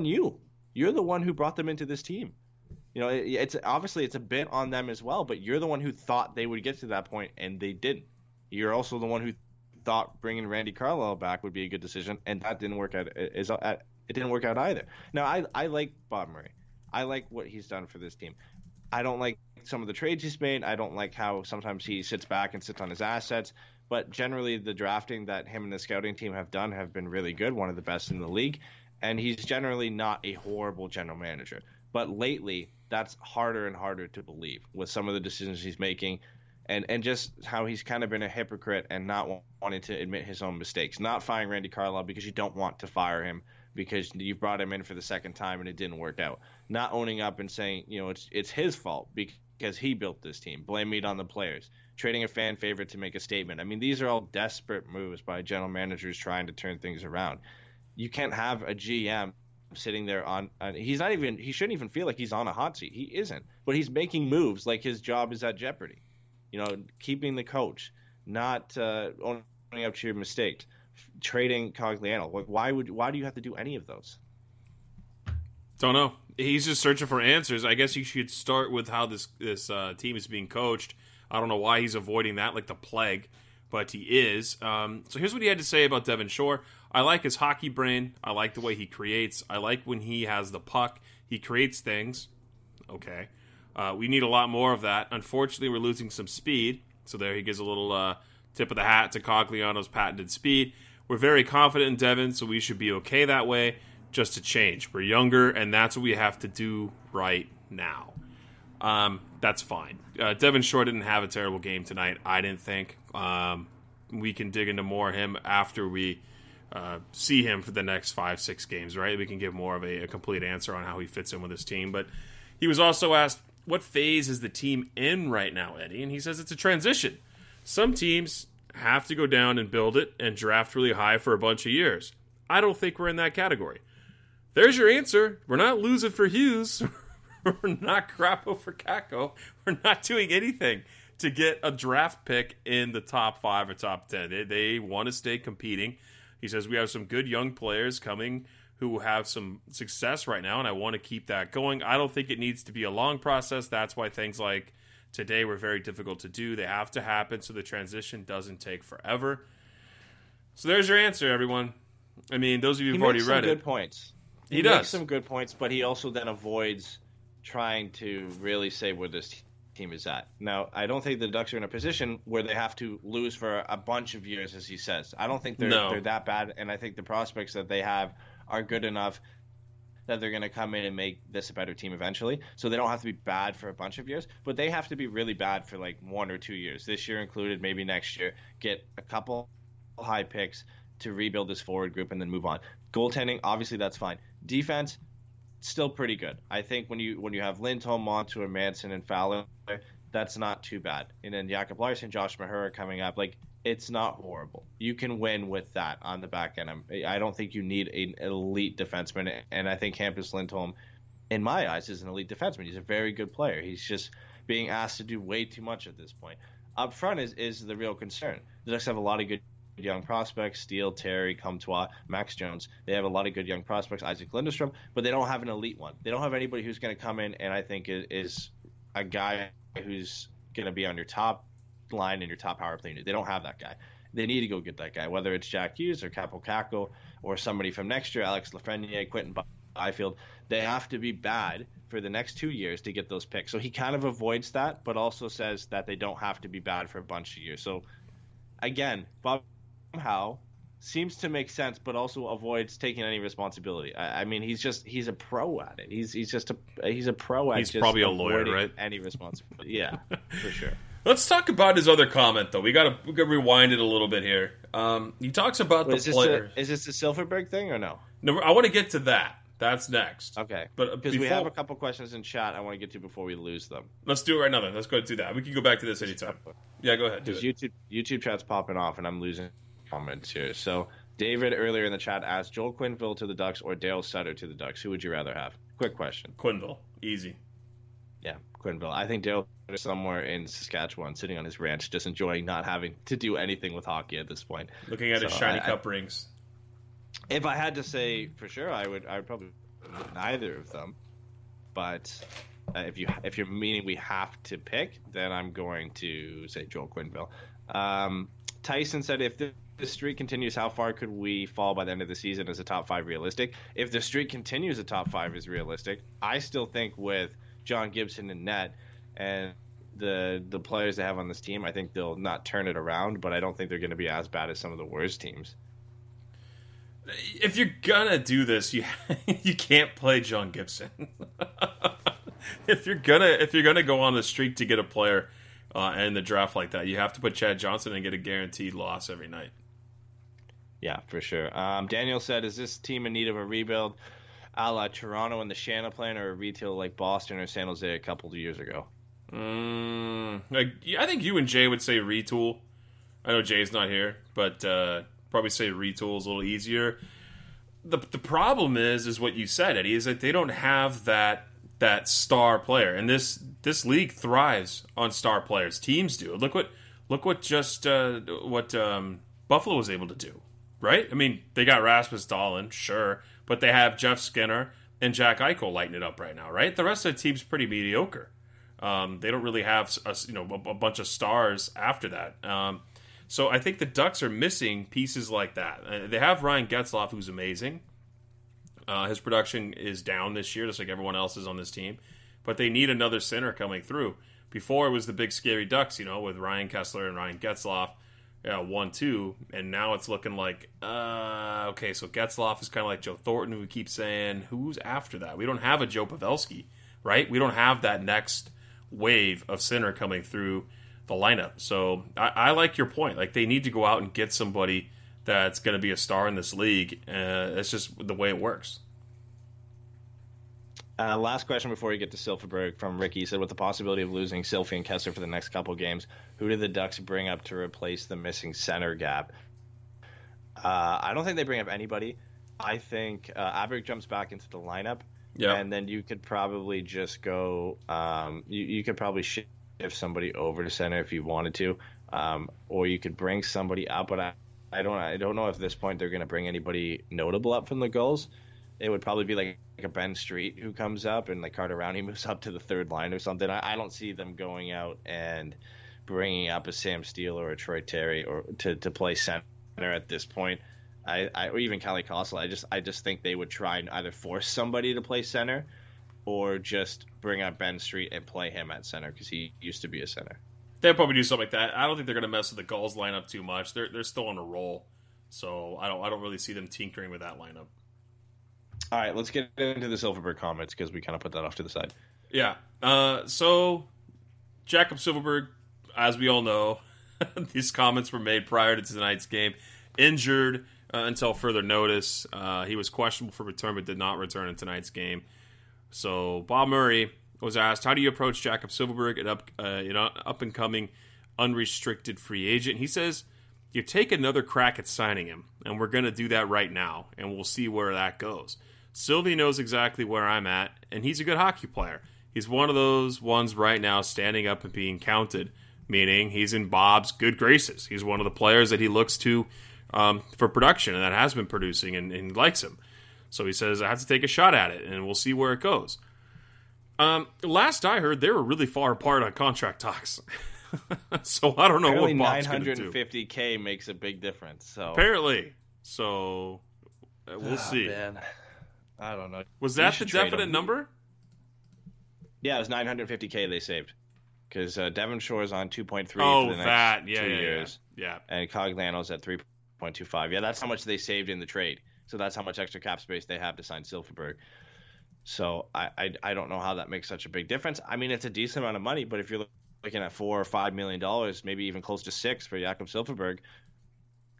you. You're the one who brought them into this team. You know, it, it's obviously it's a bit on them as well, but you're the one who thought they would get to that point and they didn't. You're also the one who thought bringing Randy Carlyle back would be a good decision, and that didn't work out. Uh, is uh, it didn't work out either. Now, I I like Bob Murray. I like what he's done for this team. I don't like some of the trades he's made. I don't like how sometimes he sits back and sits on his assets. But generally, the drafting that him and the scouting team have done have been really good, one of the best in the league. And he's generally not a horrible general manager. But lately, that's harder and harder to believe with some of the decisions he's making and and just how he's kind of been a hypocrite and not wanting to admit his own mistakes. Not firing Randy Carlyle because you don't want to fire him because you brought him in for the second time and it didn't work out. Not owning up and saying, you know, it's it's his fault because he built this team. Blame it on the players. Trading a fan favorite to make a statement. I mean, these are all desperate moves by general managers trying to turn things around. You can't have a GM sitting there on, on he's not even he shouldn't even feel like he's on a hot seat. He isn't. But he's making moves like his job is at jeopardy you know, keeping the coach, not uh, owning up to your mistakes, trading Cogliano. Like, why would why do you have to do any of those? Don't know. He's just searching for answers. I guess you should start with how this this uh, team is being coached. I don't know why he's avoiding that like the plague, but he is. Um, so here's what he had to say about Devin Shore. I like his hockey brain. I like the way he creates. I like when he has the puck. He creates things. Okay. Uh, we need a lot more of that. Unfortunately, we're losing some speed. So there he gives a little uh, tip of the hat to Cogliano's patented speed. We're very confident in Devin, so we should be okay that way. Just to change, we're younger, and that's what we have to do right now. Um, that's fine. Uh, Devin Shore didn't have a terrible game tonight. I didn't think. Um, we can dig into more of him after we uh, see him for the next five, six games. Right? We can give more of a, a complete answer on how he fits in with his team. But he was also asked what phase is the team in right now, Eddie? And he says it's a transition. Some teams have to go down and build it and draft really high for a bunch of years. I don't think we're in that category. There's your answer. We're not losing for Hughes. <laughs> we're not Kaapo for Kakko. We're not doing anything to get a draft pick in the top five or top ten. They, they want to stay competing. He says we have some good young players coming who have some success right now, and I want to keep that going. I don't think it needs to be a long process. That's why things like today were very difficult to do. They have to happen so the transition doesn't take forever. So there's your answer, everyone. I mean, those of you who've already read good it. points. He, he does makes some good points, but he also then avoids trying to really say where this team is at. Now, I don't think the Ducks are in a position where they have to lose for a bunch of years, as he says. I don't think they're No. they're that bad, and I think the prospects that they have are good enough that they're going to come in and make this a better team eventually. So they don't have to be bad for a bunch of years, but they have to be really bad for like one or two years. This year included, maybe next year. Get a couple high picks to rebuild this forward group and then move on. Goaltending, obviously that's fine. Defense, still pretty good. I think when you when you have Lindholm, Montour, Manson, and Fowler, that's not too bad. And then Jacob Larsson, Josh Mahura coming up, like it's not horrible. You can win with that on the back end. I'm, I don't think you need an elite defenseman, and I think Hampus Lindholm, in my eyes, is an elite defenseman. He's a very good player. He's just being asked to do way too much at this point. Up front is is the real concern. The Ducks have a lot of good young prospects: Steele, Terry, Comtois, Max Jones. They have a lot of good young prospects, Isac Lundestrom, but they don't have an elite one. They don't have anybody who's going to come in and I think is a guy who's going to be on your top line in your top power play unit. They don't have that guy. they need to go get that guy, whether it's Jack Hughes or Kaapo Kakko or somebody from next year, Alex Lafreniere, Quinton Byfield. They have to be bad for the next two years to get those picks. So he kind of avoids that, but also says that they don't have to be bad for a bunch of years. So again, Bob Howe seems to make sense, but also avoids taking any responsibility. I, I, mean, he's just he's a pro at it. He's he's just a he's a pro at. He's probably a lawyer, right? Any responsibility? Yeah, for sure. <laughs> Let's talk about his other comment, though. We got to we got to rewind it a little bit here. Um, he talks about Wait, the is player. This a, is this the Silfverberg thing or no? No, I want to get to that. That's next. Okay, but because we have a couple questions in chat, I want to get to before we lose them. Let's do it right now. Then let's go do that. We can go back to this anytime. Yeah, go ahead. Because YouTube YouTube chat's popping off, and I'm losing comments here. So David earlier in the chat asked Joel Quenneville to the Ducks or Dale Sutter to the Ducks. Who would you rather have? Quick question. Quenneville, easy. Yeah, Quenneville. I think Dale is somewhere in Saskatchewan, sitting on his ranch, just enjoying not having to do anything with hockey at this point. Looking at so his shiny I, cup I, rings. If I had to say for sure, I would. I would probably neither of them. But uh, if you if you're meaning we have to pick, then I'm going to say Joel Quenneville. Um, Tyson said if the, the streak continues, how far could we fall by the end of the season? Is a top five realistic? If the streak continues, a top five is realistic. I still think with John Gibson and net and the the players they have on this team, I think they'll not turn it around, but I don't think they're going to be as bad as some of the worst teams. If you're gonna do this, you <laughs> you can't play John Gibson. <laughs> if you're gonna if you're gonna go on the streak to get a player uh, in the draft like that, you have to put Chad Johnson and get a guaranteed loss every night. Yeah, for sure. Um, Daniel said, "Is this team in need of a rebuild, a la Toronto and the Shanahan plan, or a retail like Boston or San Jose a couple of years ago?" Mm, like, I think you and Jay would say retool. I know Jay's not here, but uh, probably say retool is a little easier. The the problem is is what you said, Eddie, is that they don't have that that star player, and this this league thrives on star players. Teams do. Look what look what just uh, what um, Buffalo was able to do, right? I mean, they got Rasmus Dahlin, sure, but they have Jeff Skinner and Jack Eichel lighting it up right now, right? The rest of the team's pretty mediocre. Um, they don't really have a, you know a, bunch of stars after that. Um, so I think the Ducks are missing pieces like that. Uh, they have Ryan Getzlaf, who's amazing. Uh, his production is down this year, just like everyone else is on this team. But they need another center coming through. Before it was the big scary Ducks, you know, with Ryan Kesler and Ryan Getzlaf, yeah, one two, and now it's looking like uh, okay. So Getzlaf is kind of like Joe Thornton, who we keep saying, who's after that? We don't have a Joe Pavelski, right? We don't have that next wave of center coming through the lineup. So I, I, like your point. Like they need to go out and get somebody that's going to be a star in this league. Uh, it's just the way it works. Uh, last question before we get to Silfverberg from Ricky. He said, with the possibility of losing Silfie and Kesler for the next couple games, who did the Ducks bring up to replace the missing center gap? Uh, I don't think they bring up anybody. I think uh, Aberg jumps back into the lineup. Yeah. And then you could probably just go. Um, you, you could probably shift somebody over to center if you wanted to, um, or you could bring somebody up. But I, I don't. I don't know if at this point they're going to bring anybody notable up from the goals. It would probably be like, like a Ben Street who comes up and like Carter Rowney moves <laughs> up to the third line or something. I, I don't see them going out and bringing up a Sam Steele or a Troy Terry or to, to play center at this point. I, I or even Kalle Kossila. I just I just think they would try and either force somebody to play center or just bring up Ben Street and play him at center because he used to be a center. They'll probably do something like that. I don't think they're going to mess with the Gulls lineup too much. They're they're still on a roll, so I don't I don't really see them tinkering with that lineup. All right, let's get into the Silfverberg comments because we kind of put that off to the side. Yeah. Uh, so Jakob Silfverberg, as we all know, <laughs> these comments were made prior to tonight's game. Injured uh, until further notice. Uh, he was questionable for return, but did not return in tonight's game. So Bob Murray was asked, "How do you approach Jakob Silfverberg, an up, uh, an up and coming unrestricted free agent?" He says, "You take another crack at signing him, and we're going to do that right now, and we'll see where that goes." Sylvie knows exactly where I'm at, and he's a good hockey player. He's one of those ones right now standing up and being counted, meaning he's in Bob's good graces. He's one of the players that he looks to um, for production, and that has been producing, and, and, he likes him. So he says, I have to take a shot at it, and we'll see where it goes. Um, last I heard, they were really far apart on contract talks. <laughs> so I don't know Apparently, what Bob's going to do. 950k makes a big difference. So Apparently, so uh, we'll Ah, see. man. I don't know. Was that the definite him. number? Yeah, it was 950k they saved because uh, Devin is on 2.3 Oh, for the next that. Yeah, two yeah, yeah. years, Yeah. and Cogliano's at 3.25. Yeah, that's how much they saved in the trade. So that's how much extra cap space they have to sign Silfverberg. So I, I I don't know how that makes such a big difference. I mean, it's a decent amount of money, but if you're looking at four or five million dollars, maybe even close to six for Jakob Silfverberg,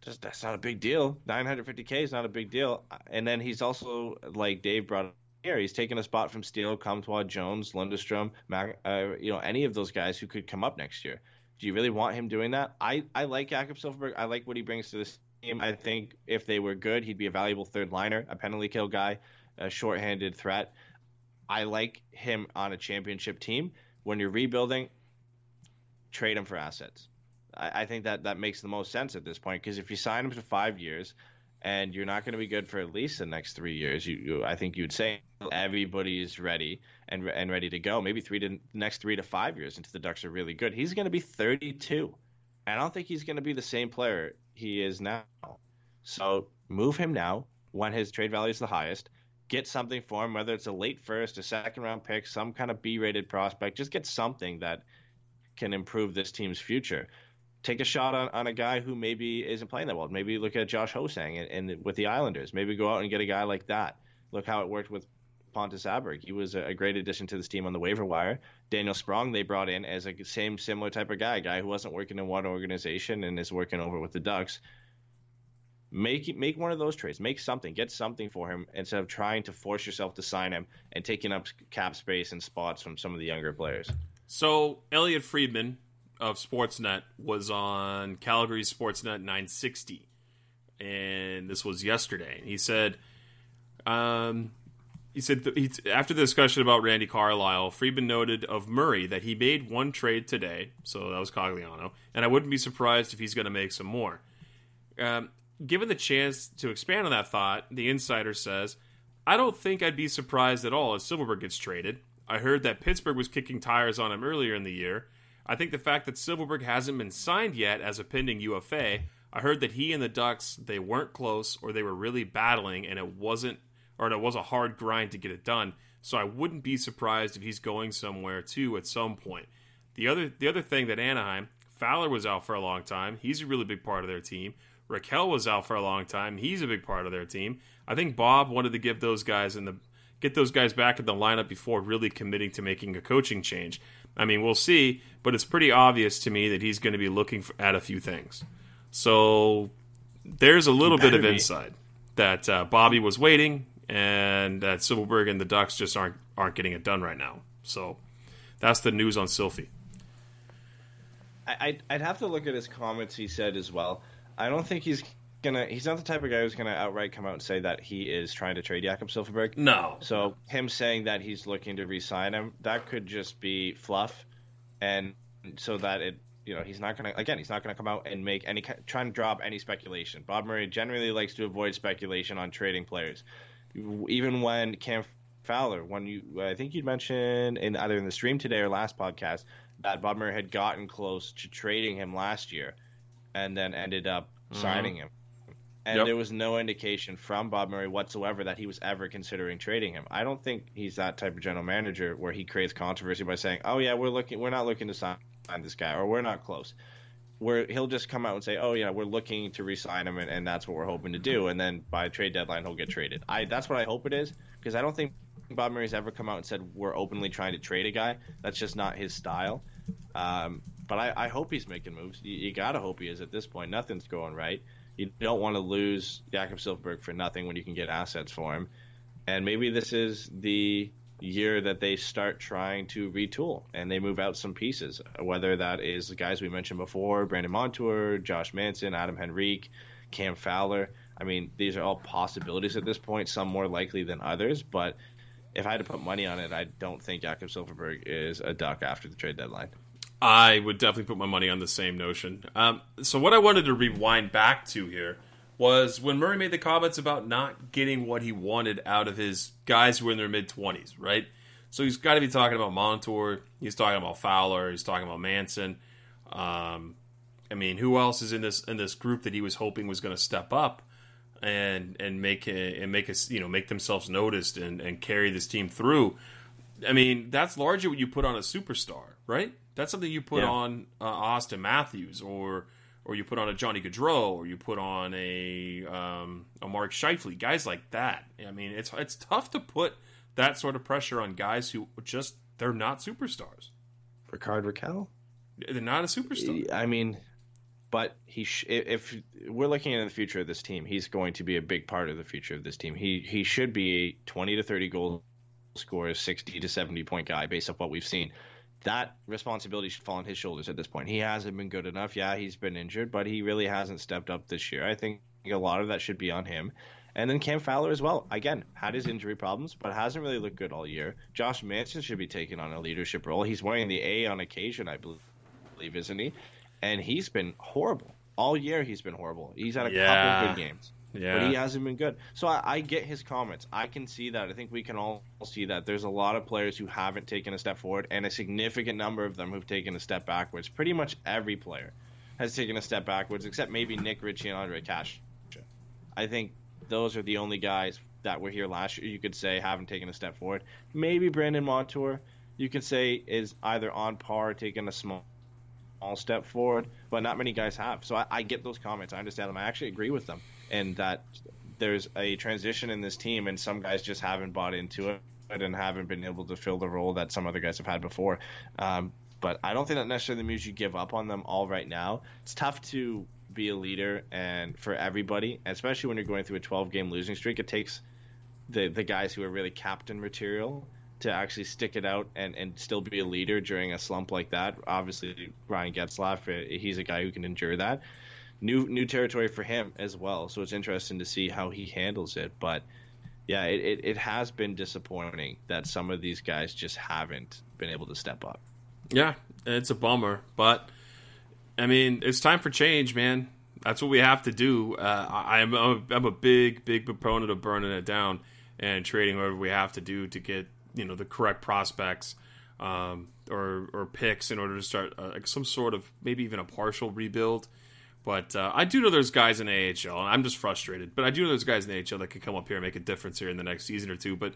just that's not a big deal. 950k is not a big deal. And then he's also like Dave brought here, he's taken a spot from Steele, Comtois, Jones, Lundestrom, Mac, uh, you know, any of those guys who could come up next year. Do you really want him doing that? I, I like Jakob Silfverberg. I like what he brings to this team. I think if they were good, he'd be a valuable third liner, a penalty kill guy, a short-handed threat. I like him on a championship team. When you're rebuilding, trade him for assets. I, I think that that makes the most sense at this point because if you sign him to five years and you're not going to be good for at least the next three years, you, you I think you'd say everybody's ready and and ready to go. Maybe three to next three to five years until the Ducks are really good. He's going to be 32. I don't think he's going to be the same player he is now. So move him now when his trade value is the highest. Get something for him, whether it's a late first, a second round pick, some kind of B rated prospect. Just get something that can improve this team's future. Take a shot on, on a guy who maybe isn't playing that well. Maybe look at Josh Hosang and, and with the Islanders. Maybe go out and get a guy like that. Look how it worked with Pontus Aberg. He was a, great addition to this team on the waiver wire. Daniel Sprong they brought in as a same similar type of guy, guy who wasn't working in one organization and is working over with the Ducks. Make make one of those trades. Make something. Get something for him instead of trying to force yourself to sign him and taking up cap space and spots from some of the younger players. So Elliotte Friedman of Sportsnet was on Calgary Sportsnet 960, and this was yesterday. He said, um, he said th- he, after the discussion about Randy Carlyle, Friedman noted of Murray that he made one trade today, so that was Cogliano, and I wouldn't be surprised if he's going to make some more. Um, given the chance to expand on that thought, the insider says, I don't think I'd be surprised at all if Silfverberg gets traded. I heard that Pittsburgh was kicking tires on him earlier in the year. I think the fact that Silfverberg hasn't been signed yet as a pending UFA, I heard that he and the Ducks they weren't close or they were really battling and it wasn't or it was a hard grind to get it done. So I wouldn't be surprised if he's going somewhere too at some point. The other the other thing that Anaheim, Fowler was out for a long time. He's a really big part of their team. Rakell was out for a long time. He's a big part of their team. I think Bob wanted to give those guys in the get those guys back in the lineup before really committing to making a coaching change. I mean, we'll see, but it's pretty obvious to me that he's going to be looking for, at a few things. So there's a little bit of be. insight that uh, Bobby was waiting, and that Silfverberg and the Ducks just aren't aren't getting it done right now. So that's the news on Sylphie. I, I'd, I'd have to look at his comments he said as well. I don't think he's gonna. He's not the type of guy who's gonna outright come out and say that he is trying to trade Jakob Silfverberg. No, So him saying that he's looking to re-sign him, that could just be fluff, and so that it, you know, he's not gonna. Again, he's not gonna come out and make any trying to drop any speculation. Bob Murray generally likes to avoid speculation on trading players, even when Cam Fowler, when you, I think you'd mentioned in either in the stream today or last podcast that Bob Murray had gotten close to trading him last year, and then ended up mm-hmm. signing him. And Yep. there was no indication from Bob Murray whatsoever that he was ever considering trading him. I don't think he's that type of general manager where he creates controversy by saying, "Oh yeah, we're looking, we're not looking to sign this guy, or we're not close." Where he'll just come out and say, "Oh yeah, we're looking to re-sign him, and, and that's what we're hoping to do." And then by trade deadline, he'll get traded. I that's what I hope it is because I don't think Bob Murray's ever come out and said we're openly trying to trade a guy. That's just not his style. Um, but I, I hope he's making moves. You, you gotta hope he is at this point. Nothing's going right. You don't want to lose Jakob Silfverberg for nothing when you can get assets for him. And maybe this is the year that they start trying to retool and they move out some pieces, whether that is the guys we mentioned before Brandon Montour, Josh Manson, Adam Henrique, Cam Fowler. I mean, these are all possibilities at this point, some more likely than others. But if I had to put money on it, I don't think Jakob Silfverberg is a duck after the trade deadline. I would definitely put my money on the same notion. Um, so what I wanted to rewind back to here was when Murray made the comments about not getting what he wanted out of his guys who were in their mid twenties, right? So he's got to be talking about Montour. He's talking about Fowler. He's talking about Manson. Um, I mean, who else is in this in this group that he was hoping was going to step up and and make and make us you know make themselves noticed and and carry this team through? I mean, that's largely what you put on a superstar, right? That's something you put Yeah. on uh, Auston Matthews or or you put on a Johnny Gaudreau or you put on a um, a Mark Scheifele, guys like that. I mean, it's it's tough to put that sort of pressure on guys who just they're not superstars. Rickard Rakell. They're not a superstar. I mean, but he sh- if we're looking into the future of this team, he's going to be a big part of the future of this team. He he should be a 20 to 30 goal scorer, 60 to 70 point guy based off what we've seen. That responsibility should fall on his shoulders at this point. He hasn't been good enough. Yeah, he's been injured, but he really hasn't stepped up this year. I think a lot of that should be on him. And then Cam Fowler as well. Again, had his injury problems, but hasn't really looked good all year. Josh Manson should be taking on a leadership role. He's wearing the A on occasion, I believe isn't he? And he's been horrible all year. He's been horrible. He's had a Yeah. couple of good games, Yeah. but he hasn't been good. So I, I get his comments. I can see that. I think we can all see that. There's a lot of players who haven't taken a step forward, and a significant number of them who've taken a step backwards. Pretty much every player has taken a step backwards, except maybe Nick Ritchie and Ondrej Kase. I think those are the only guys that were here last year. You could say haven't taken a step forward. Maybe Brandon Montour. You could say is either on par, or taking a small small step forward, but not many guys have. So I, I get those comments. I understand them. I actually agree with them, and that there's a transition in this team, and some guys just haven't bought into it and haven't been able to fill the role that some other guys have had before. Um, but I don't think that necessarily means you give up on them all right now. It's tough to be a leader and for everybody, especially when you're going through a 12 game losing streak. It takes the the guys who are really captain material to actually stick it out and, and still be a leader during a slump like that. Obviously, Ryan Getzlaf, uh, he's a guy who can endure that. New new territory for him as well. So it's interesting to see how he handles it. But yeah, it, it, it has been disappointing that some of these guys just haven't been able to step up. Yeah, it's a bummer, but I mean, it's time for change, man. That's what we have to do. Uh, I, I'm a, I'm a big, big proponent of burning it down and trading whatever we have to do to get you know the correct prospects um, or or picks in order to start uh, some sort of maybe even a partial rebuild. But uh, I do know there's guys in AHL, and I'm just frustrated. But I do know there's guys in AHL that could come up here and make a difference here in the next season or two. But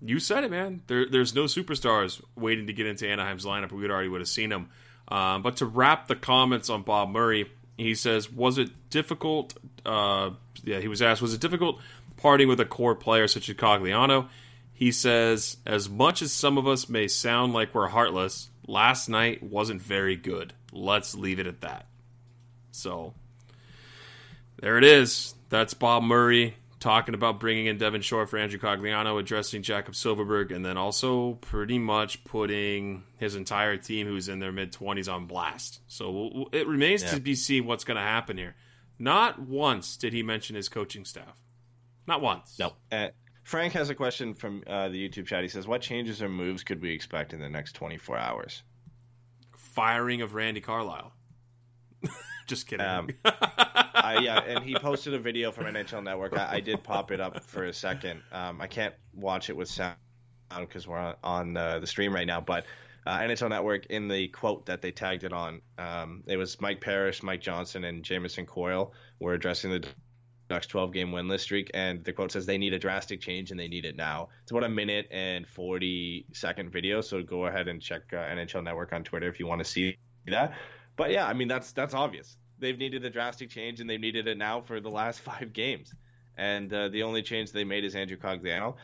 you said it, man. There, there's no superstars waiting to get into Anaheim's lineup. We already would have seen them. Um, but to wrap the comments on Bob Murray, he says, "Was it difficult?" Uh, yeah, he was asked, "Was it difficult parting with a core player such as Cogliano?" He says, "As much as some of us may sound like we're heartless, last night wasn't very good. Let's leave it at that." So there it is. That's Bob Murray talking about bringing in Devin Shore for Andrew Cogliano, addressing Jakob Silfverberg, and then also pretty much putting his entire team, who's in their mid 20s, on blast. So we'll- we'll- it remains to be seen what's going to happen here. Not once did he mention his coaching staff. Not once. No. Uh, Frank has a question from uh, the YouTube chat. He says, "What changes or moves could we expect in the next 24 hours?" Firing of Randy Carlyle. <laughs> Just kidding. Um, <laughs> I, yeah, and he posted a video from NHL Network. I, I did pop it up for a second. Um, I can't watch it with sound because we're on, on uh, the stream right now. But uh, NHL Network, in the quote that they tagged it on, um, it was Mike Parrish, Mike Johnson, and Jamison Coyle were addressing the Ducks 12 game winless streak. And the quote says they need a drastic change and they need it now. It's about a minute and 40 second video. So go ahead and check uh, NHL Network on Twitter if you want to see that. But yeah, I mean that's that's obvious. They've needed a drastic change, and they've needed it now for the last <laughs> five games. And uh, the only change they made is Andrew Cogliano.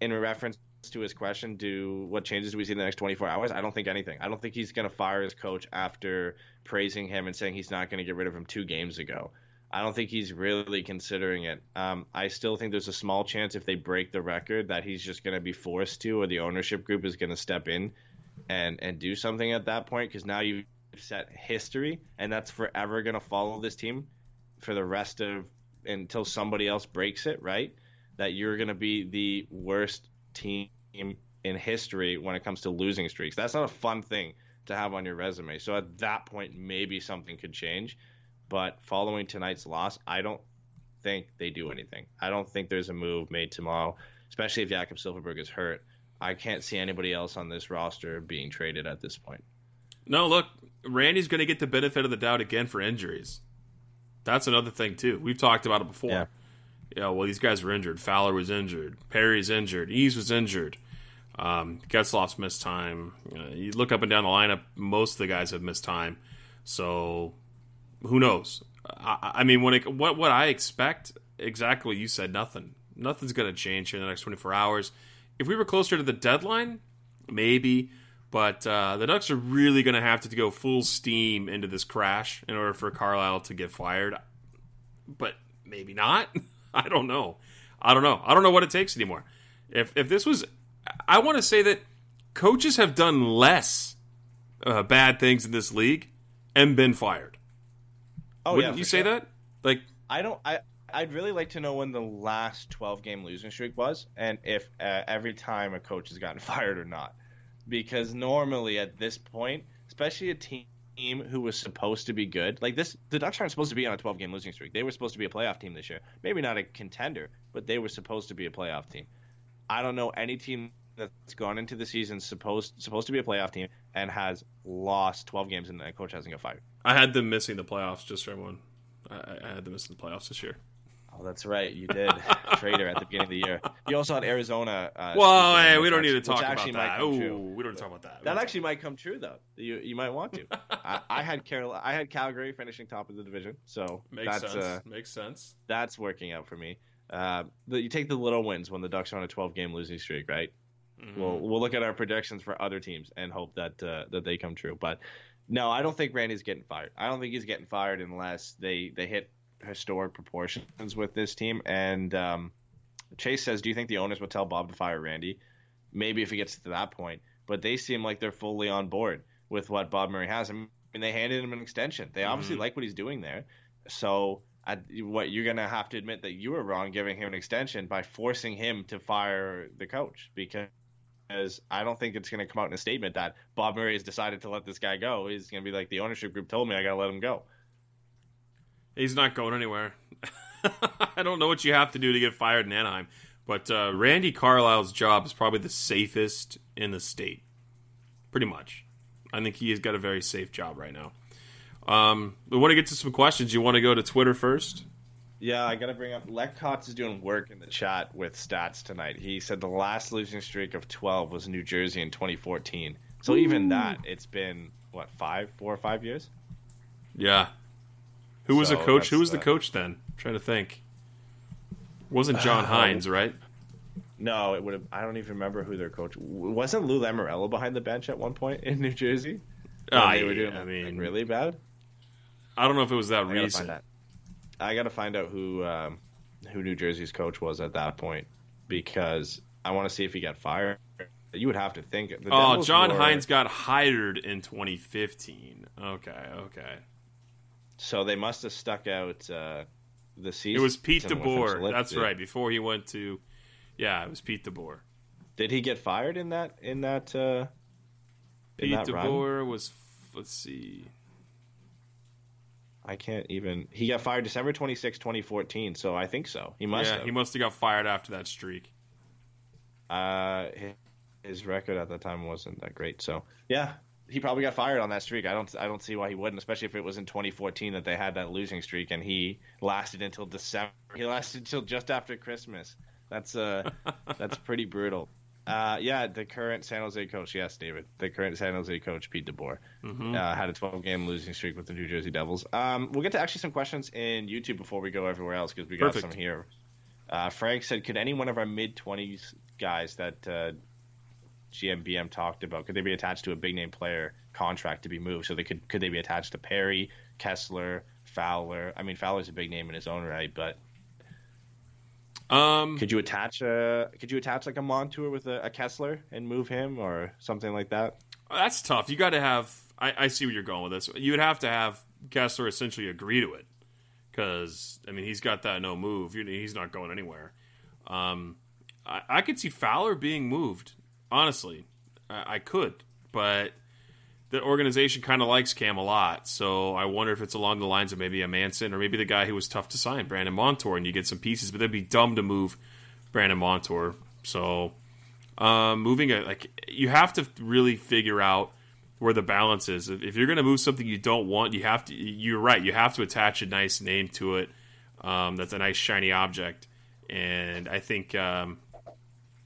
In reference to his question, do what changes do we see in the next 24 hours? I don't think anything. I don't think he's going to fire his coach after praising him and saying he's not going to get rid of him two games ago. I don't think he's really considering it. Um, I still think there's a small chance if they break the record that he's just going to be forced to, or the ownership group is going to step in and and do something at that point because now you've set history, and that's forever going to follow this team for the rest of until somebody else breaks it. Right? That you're going to be the worst team in history when it comes to losing streaks. That's not a fun thing to have on your resume. So at that point, maybe something could change. But following tonight's loss, I don't think they do anything. I don't think there's a move made tomorrow, especially if Jakob Silfverberg is hurt. I can't see anybody else on this roster being traded at this point. No, look, Randy's going to get the benefit of the doubt again for injuries. That's another thing too. We've talked about it before. Yeah. Yeah, well, these guys were injured. Fowler was injured. Perry's injured. Eaves was injured. Um, Getzlaf's missed time. Uh, you look up and down the lineup, most of the guys have missed time. So, who knows? I, I mean, when it, what what I expect exactly what you said, nothing. Nothing's going to change here in the next 24 hours. If we were closer to the deadline, maybe. But uh, the Ducks are really going to have to go full steam into this crash in order for Carlyle to get fired. But maybe not. <laughs> I don't know. I don't know. I don't know what it takes anymore. If if this was, I want to say that coaches have done less uh, bad things in this league and been fired. Oh, Wouldn't yeah, you say sure. that? Like, I don't. I I'd really like to know when the last 12 game losing streak was, and if uh, every time a coach has gotten <laughs> fired or not. Because normally at this point, especially a team who was supposed to be good, like this, the Ducks aren't supposed to be on a 12 game losing streak. They were supposed to be a playoff team this year. Maybe not a contender, but they were supposed to be a playoff team. I don't know any team that's gone into the season supposed supposed to be a playoff team and has lost 12 games and the coach hasn't got fired. I had them missing the playoffs just for everyone. I, I had them missing the playoffs this year. Oh, that's right. You did <laughs> trader at the beginning of the year. You also had Arizona. Uh, Well, hey, we don't need to talk about that. come Ooh, true. we don't talk about that. That actually might come true though. You you might want to. I, I had Carol. I had Calgary finishing top of the division, so <laughs> Makes that's sense. uh, Makes sense. that's working out for me. Uh, the, you take the little wins when the Ducks are on a 12 game losing streak, right? Mm-hmm. We'll we'll look at our predictions for other teams and hope that uh, that they come true. But no, I don't think Randy's getting fired. I don't think he's getting fired unless they they hit historic proportions with this team. And um, Chase says, "Do you think the owners would tell Bob to fire Randy? Maybe if it gets to that point, but they seem like they're fully on board with what Bob Murray has. I mean, they handed him an extension. They obviously like what he's doing there. So, I, what you're gonna have to admit that you were wrong giving him an extension by forcing him to fire the coach because." Because I don't think it's going to come out in a statement that Bob Murray has decided to let this guy go. He's going to be like, the ownership group told me I got to let him go. He's not going anywhere. <laughs> I don't know what you have to do to get fired in Anaheim, but uh, Randy Carlyle's job is probably the safest in the state. Pretty much. I think he has got a very safe job right now. Um, we want to get to some questions. You want to go to Twitter first? Yeah, I got to bring up. Lek is doing work in the chat with stats tonight. He said the last losing streak of 12 was New Jersey in 2014. So even that, it's been what five, four or five years. Yeah. Who was So the coach? Who was the uh, coach then? I'm trying to think. wasn't John Uh, Hynes, right? No, it would have. I don't even remember who their coach wasn't. Lou Lamoriello behind the bench at one point in New Jersey. When Ah, they were yeah, doing I like, mean, really bad. I don't know if it was that I gotta recent. that. I got to find out who um, who New Jersey's coach was at that point because I want to see if he got fired. You would have to think. The Oh, Devils John were- Hynes got hired in 2015. Okay, okay. So they must have stuck out uh, the season. It was Pete DeBoer. That's right. Before he went to, yeah, it was Pete DeBoer. Did he get fired in that in that uh, in Pete that run? DeBoer was. Let's see. I can't even. He got fired December 26, 2014. So I think so. He must yeah, have. he must have got fired after that streak. Uh, his record at that time wasn't that great. So yeah, he probably got fired on that streak. I don't. I don't see why he wouldn't, especially if it was in 2014 that they had that losing streak and he lasted until December. He lasted until just after Christmas. That's uh, <laughs> that's pretty brutal. Uh, yeah, the current San Jose coach, yes, David, the current San Jose coach, Pete DeBoer, uh, had a 12 game losing streak with the New Jersey Devils. Um, we'll get to actually some questions in YouTube before we go everywhere else because we got Perfect. some here. Uh, Frank said, could any one of our mid 20s guys that uh, GMBM talked about, could they be attached to a big name player contract to be moved? So they could could they be attached to Perry, Kesler, Fowler? I mean, Fowler's a big name in his own right, but Um, could you attach a could you attach like a Montour with a, a Kesler and move him or something like that? that's tough. You got to have. I, I see where you're going with this. You would have to have Kesler essentially agree to it because I mean he's got that no move. He's not going anywhere. Um, I, I could see Fowler being moved. Honestly, I, I could, but the organization kind of likes Cam a lot. So I wonder if it's along the lines of maybe a Manson or maybe the guy who was tough to sign, Brandon Montour, and you get some pieces. But that'd be dumb to move Brandon Montour. So um, moving it, like you have to really figure out where the balance is. If you're going to move something you don't want, you have to. You're right. You have to attach a nice name to it. Um, that's a nice shiny object, and I think um,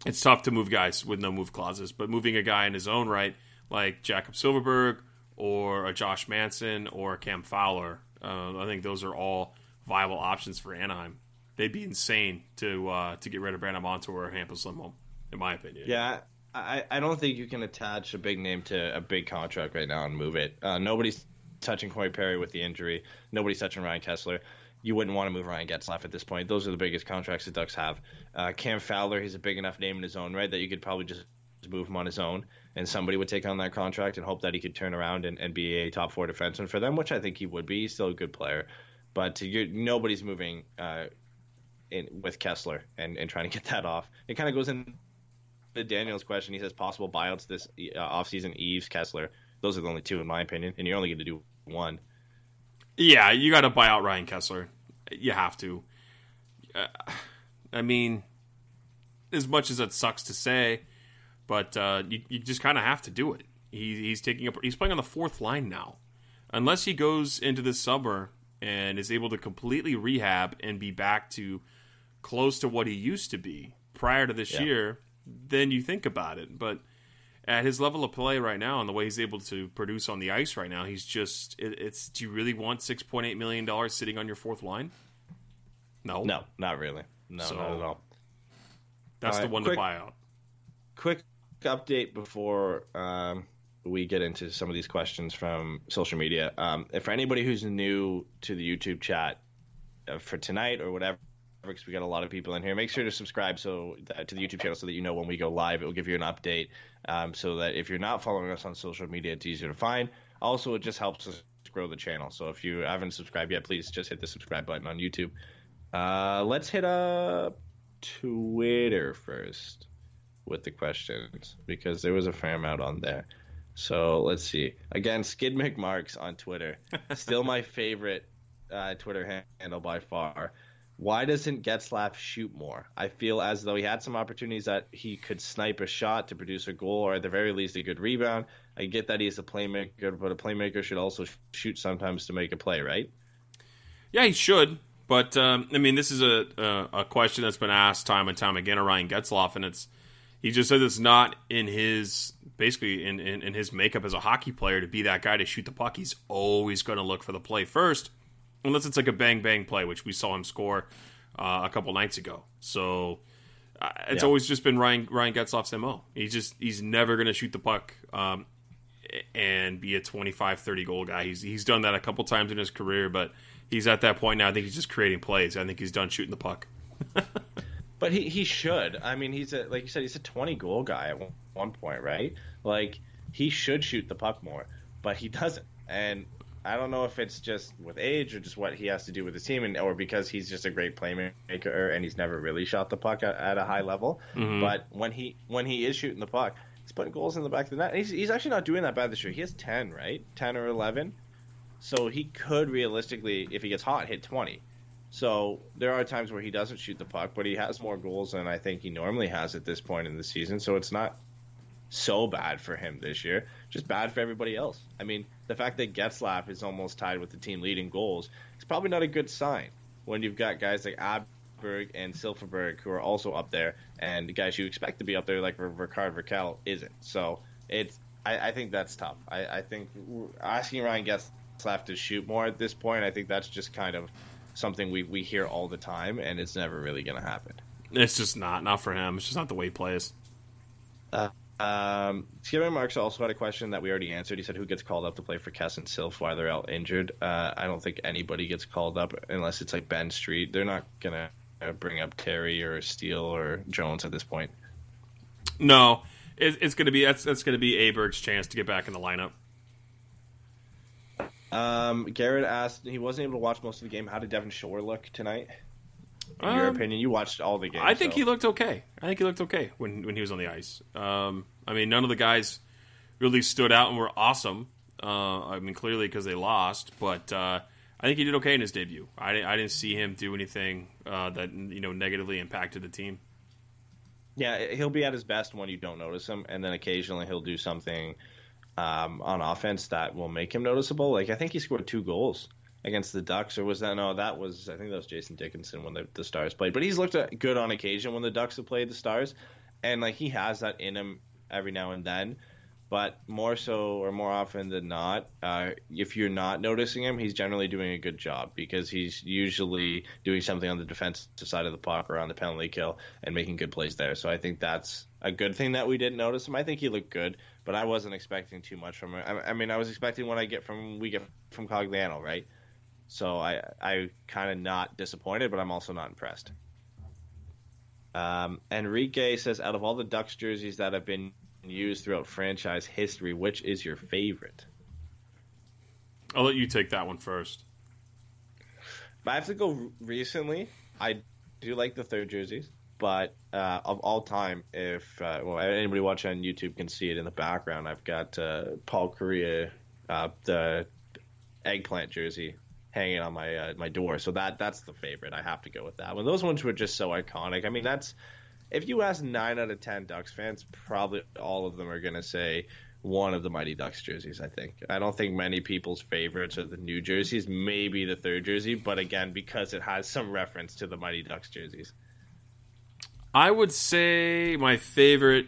it's tough to move guys with no move clauses. But moving a guy in his own right, like Jakob Silfverberg or a Josh Manson or Cam Fowler, uh, I think those are all viable options for Anaheim. They'd be insane to uh, to get rid of Brandon Montour or Hampus Lindholm, in my opinion. Yeah, I, I don't think you can attach a big name to a big contract right now and move it. Uh, nobody's touching Corey Perry with the injury. Nobody's touching Ryan Kesler. You wouldn't want to move Ryan Getzlaf at this point. Those are the biggest contracts the Ducks have. Uh, Cam Fowler, he's a big enough name in his own right that you could probably just move him on his own, and somebody would take on that contract and hope that he could turn around and, and be a top four defenseman for them, which I think he would be. He's still a good player, but nobody's moving uh, in, with Kesler and, and trying to get that off. It kind of goes in the Daniel's question. He says possible buyouts this uh, offseason: Eaves, Kesler. Those are the only two, in my opinion, and you're only going to do one. Yeah, you got to buy out Ryan Kesler. You have to. Uh, I mean, as much as it sucks to say, but uh, you, you just kind of have to do it. He, he's taking up. He's playing on the fourth line now. Unless he goes into this summer and is able to completely rehab and be back to close to what he used to be prior to this yeah. year, then you think about it. But at his level of play right now and the way he's able to produce on the ice right now, he's just it, it's. Do you really want six point eight million dollars sitting on your fourth line? No, no, not really. No, so, not at all. That's all the one quick, to buy out. Quick update before um, we get into some of these questions from social media. Um, if for anybody who's new to the YouTube chat uh, for tonight or whatever, because we got a lot of people in here. Make sure to subscribe so that, to the YouTube channel so that you know when we go live. It will give you an update, um, so that if you're not following us on social media, it's easier to find. Also, it just helps us grow the channel. So if you haven't subscribed yet, please just hit the subscribe button on YouTube. Uh, let's hit up Twitter first with the questions because there was a fair amount on there. So let's see. Again, Skid McMarks on Twitter. <laughs> Still my favorite uh, Twitter handle by far. Why doesn't Getzlaf shoot more? I feel as though he had some opportunities that he could snipe a shot to produce a goal or at the very least a good rebound. I get that he's a playmaker, but a playmaker should also shoot sometimes to make a play, right? Yeah, he should. But um, I mean, this is a, a, a question that's been asked time and time again of Ryan Getzlaf, and it's he just says it's not in his basically in, in, in his makeup as a hockey player to be that guy to shoot the puck. He's always going to look for the play first unless it's like a bang bang play, which we saw him score uh, a couple nights ago. So uh, it's yeah. always just been Ryan Ryan Getzlaf's mo. He's just he's never going to shoot the puck um, and be a 25, 30 goal guy. He's he's done that a couple times in his career, but he's at that point now. I think he's just creating plays. I think he's done shooting the puck. <laughs> but he he should. I mean, he's a like you said, he's a 20 goal guy at one point, right? Like he should shoot the puck more, but he doesn't. And I don't know if it's just with age or just what he has to do with his team, and or because he's just a great playmaker and he's never really shot the puck at, at a high level. Mm-hmm. But when he when he is shooting the puck, he's putting goals in the back of the net. He's, he's actually not doing that bad this year. He has ten, right? Ten or eleven. So he could realistically, if he gets hot, hit twenty. So there are times where he doesn't shoot the puck, but he has more goals than I think he normally has at this point in the season. So it's not so bad for him this year, just bad for everybody else. I mean, the fact that Getzlaf is almost tied with the team leading goals is probably not a good sign when you've got guys like Aberg and Silfverberg who are also up there, and the guys you expect to be up there like Rickard Rakell isn't. So it's I, I think that's tough. I, I, think asking Ryan Getzlaf to shoot more at this point, I think that's just kind of something we we hear all the time, and it's never really going to happen. It's just not not for him. It's just not the way he plays. Uh, um, Skipper Marks also had a question that we already answered. He said, "Who gets called up to play for Kess and Silf while they're out injured?" Uh, I don't think anybody gets called up unless it's like Ben Street. They're not gonna uh, bring up Terry or Steele or Jones at this point. No, it, it's gonna be that's that's gonna be Aberg's chance to get back in the lineup. Um, Garrett asked, he wasn't able to watch most of the game. How did Devin Shore look tonight? In your um, opinion, you watched all the games. I think so. he looked okay. I think he looked okay when when he was on the ice. Um, I mean, none of the guys really stood out and were awesome. Uh, I mean, clearly because they lost, but uh, I think he did okay in his debut. I, I didn't see him do anything uh, that you know negatively impacted the team. Yeah, he'll be at his best when you don't notice him, and then occasionally he'll do something um, on offense that will make him noticeable. Like I think he scored two goals against the Ducks, or was that no? That was I think that was Jason Dickinson when the, the Stars played. But he's looked good on occasion when the Ducks have played the Stars, and like he has that in him every now and then. But more so, or more often than not, uh, if you're not noticing him, he's generally doing a good job because he's usually doing something on the defensive side of the puck or on the penalty kill and making good plays there. So I think that's a good thing that we didn't notice him. I think he looked good, but I wasn't expecting too much from him. I, I mean, I was expecting what I get from we get from Cogliano, right? So I I kind of not disappointed, but I'm also not impressed. Um, Enrique says, out of all the Ducks jerseys that have been used throughout franchise history, which is your favorite? I'll let you take that one first. If I have to go recently, I do like the third jerseys, but uh, of all time, if uh, well anybody watching on YouTube can see it in the background, I've got uh, Paul Kariya, uh, the eggplant jersey hanging on my uh, my door. So that that's the favorite. I have to go with that one. Those ones were just so iconic. I mean, that's if you ask nine out of ten Ducks fans, probably all of them are going to say one of the Mighty Ducks jerseys. I think. I don't think many people's favorites are the new jerseys. Maybe the third jersey, but again, because it has some reference to the Mighty Ducks jerseys. I would say my favorite,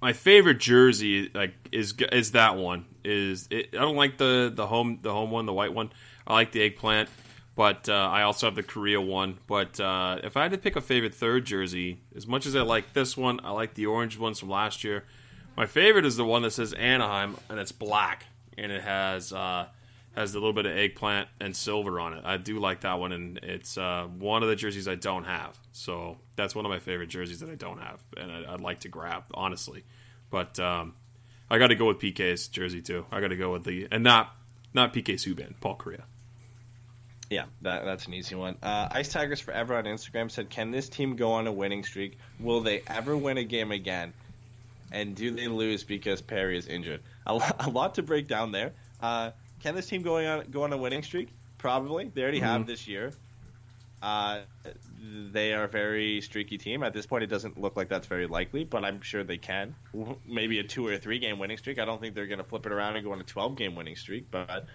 my favorite jersey like is is that one. Is it, I don't like the the home the home one, the white one. I like the eggplant. But uh, I also have the Kariya one. But uh, if I had to pick a favorite third jersey, as much as I like this one, I like the orange ones from last year. My favorite is the one that says Anaheim and it's black and it has uh, has a little bit of eggplant and silver on it. I do like that one, and it's uh, one of the jerseys I don't have. So that's one of my favorite jerseys that I don't have, and I, would like to grab honestly. But um, I got to go with PK's jersey too. I got to go with the and not not PK Subban, Paul Kariya. Yeah, that, that's an easy one. Uh, Ice Tigers Forever on Instagram said, Can this team go on a winning streak? Will they ever win a game again? And do they lose because Perry is injured? A, <laughs> a lot to break down there. Uh, can this team going on go on a winning streak? Probably. They already mm-hmm. have this year. Uh, they are a very streaky team. At this point, it doesn't look like that's very likely, but I'm sure they can. Maybe a two or three game winning streak. I don't think they're going to flip it around and go on a 12 game winning streak, but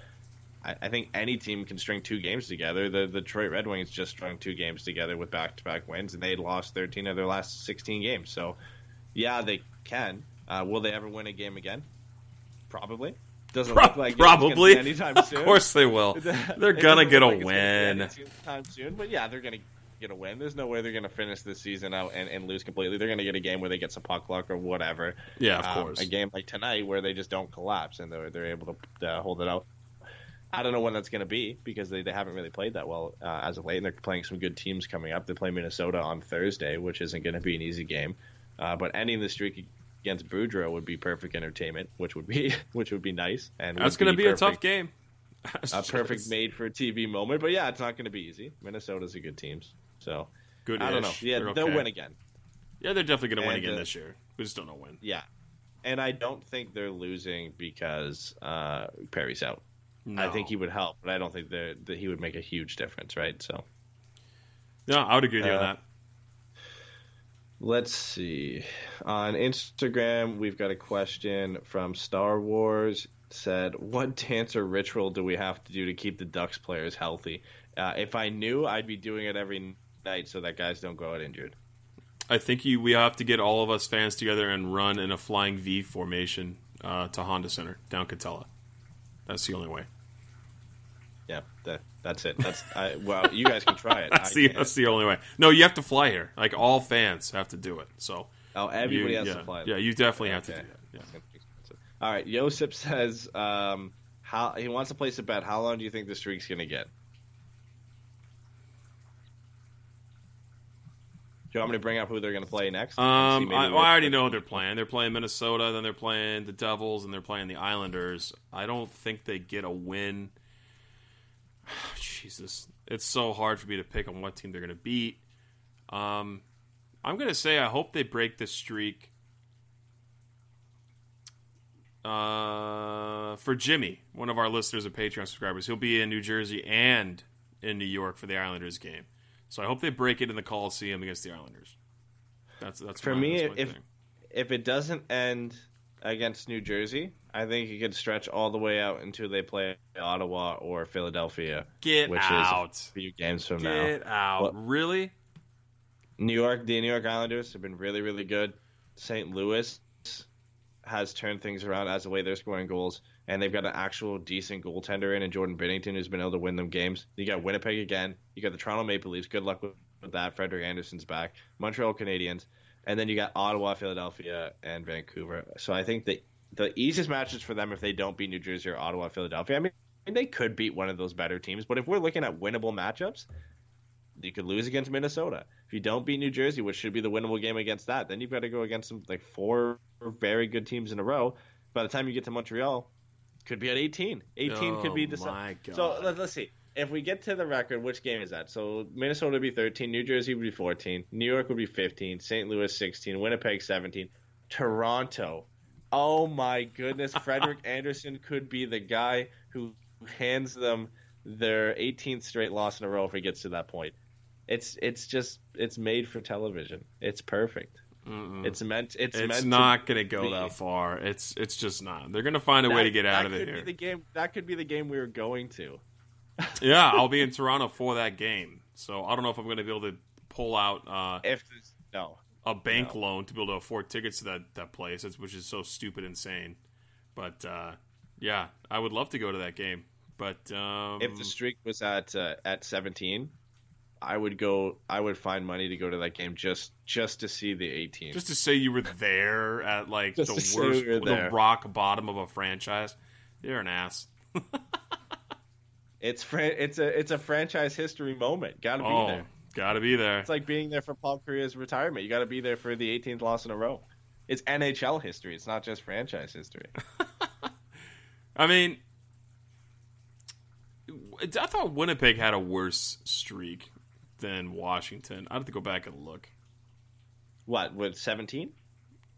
I, I, think any team can string two games together. The, the Detroit Red Wings just strung two games together with back to back wins, and they lost 13 of their last 16 games. So, yeah, they can. Uh, will they ever win a game again? Probably. Doesn't Pro- look like probably anytime soon. <laughs> Of course they will. <laughs> They're gonna get a like win anytime soon. But yeah, they're gonna get a win. There's no way they're gonna finish this season out and, and lose completely. They're gonna get a game where they get some puck luck or whatever. Yeah, of um, course. A game like tonight where they just don't collapse and they're they're able to uh, hold it out. I don't know when that's going to be because they, they haven't really played that well uh, as of late, and they're playing some good teams coming up. They play Minnesota on Thursday, which isn't going to be an easy game. Uh, but ending the streak against Boudreau would be perfect entertainment, which would be <laughs> which would be nice. And that's going to be, be a tough game. <laughs> a perfect made for TV moment, but yeah, it's not going to be easy. Minnesota's a good team, so good. I don't know. Yeah, they're they'll okay. win again. Yeah, they're definitely going to win again uh, this year. We just don't know when. Yeah, and I don't think they're losing because uh, Perry's out. No. I think he would help, but I don't think that, he would make a huge difference, right? So, yeah, I would agree with you uh, on that. Let's see. On Instagram, we've got a question from Star Wars. Said, "What dance or ritual do we have to do to keep the Ducks players healthy? Uh, if I knew, I'd be doing it every night so that guys don't go out injured." I think you, we have to get all of us fans together and run in a flying V formation uh, to Honda Center down Katella. That's the only way yeah, that, that's it. That's I, well, you guys can try it. <laughs> that's the that's the only way. No, you have to fly here. Like all fans have to do it. So oh, everybody you, has yeah, to fly. Yeah, you definitely have to do that. Yeah. All right, Josip says um, how he wants to place a bet. How long do you think the streak's going to get? Do you want me to bring up who they're going to play next? Um, I, well, I, already know they're playing. They're playing Minnesota, then they're playing the Devils, and they're playing the Islanders. I don't think they get a win <sighs> Jesus, it's so hard for me to pick on what team they're going to beat. Um, I'm going to say I hope they break this streak. Uh, for Jimmy, one of our listeners and Patreon subscribers, he'll be in New Jersey and in New York for the Islanders game. So I hope they break it in the Coliseum against the Islanders. That's that's for my, me. That's if thing. if it doesn't end against New Jersey. I think it could stretch all the way out until they play Ottawa or Philadelphia, Get which out. is a few games from Get now. Get out. Really? New York, the New York Islanders have been really, really good. St. Louis has turned things around as the way they're scoring goals, and they've got an actual decent goaltender in, and Jordan Binnington who's been able to win them games. You got Winnipeg again. You got the Toronto Maple Leafs. Good luck with, with that. Frederik Andersen's back. Montreal Canadiens, and then you got Ottawa, Philadelphia, and Vancouver. So I think the the easiest matches for them if they don't beat New Jersey or Ottawa, Philadelphia. I mean, they could beat one of those better teams, but if we're looking at winnable matchups, you could lose against Minnesota. If you don't beat New Jersey, which should be the winnable game against that, then you've got to go against some like four very good teams in a row. By the time you get to Montreal, could be at 18. 18 could be Oh, my God. So let, let's see. If we get to the record, which game is that? So Minnesota would be 13, New Jersey would be 14, New York would be 15, St. Louis 16, Winnipeg 17, Toronto. Oh my goodness, <laughs> Frederik Andersen could be the guy who hands them their 18th straight loss in a row if it gets to that point. It's it's just it's made for television. It's perfect. It's meant it's, It's meant not going to go be. that far. It's it's just not. They're going to find a way to get out of that there. The game that could be the game we were going to. <laughs> yeah, I'll be in <laughs> Toronto for that game. So I don't know if I'm going to be able to pull out uh, If no, a bank loan to be able to afford tickets to that, that place, which is so stupid insane. But uh, yeah, I would love to go to that game. But um, if the streak was at uh, at 17, I would go. I would find money to go to that game just just to see the 18. just to say you were there at like the worst, we the rock bottom of a franchise, you're an ass. it's it's a it's a franchise history moment. Got to be Oh, there. gotta be there. It's like being there for Paul Kariya's retirement. You got to be there for the 18th loss in a row. It's NHL history. It's not just franchise history. <laughs> I mean, I thought Winnipeg had a worse streak than Washington. I have to go back and look. what with 17?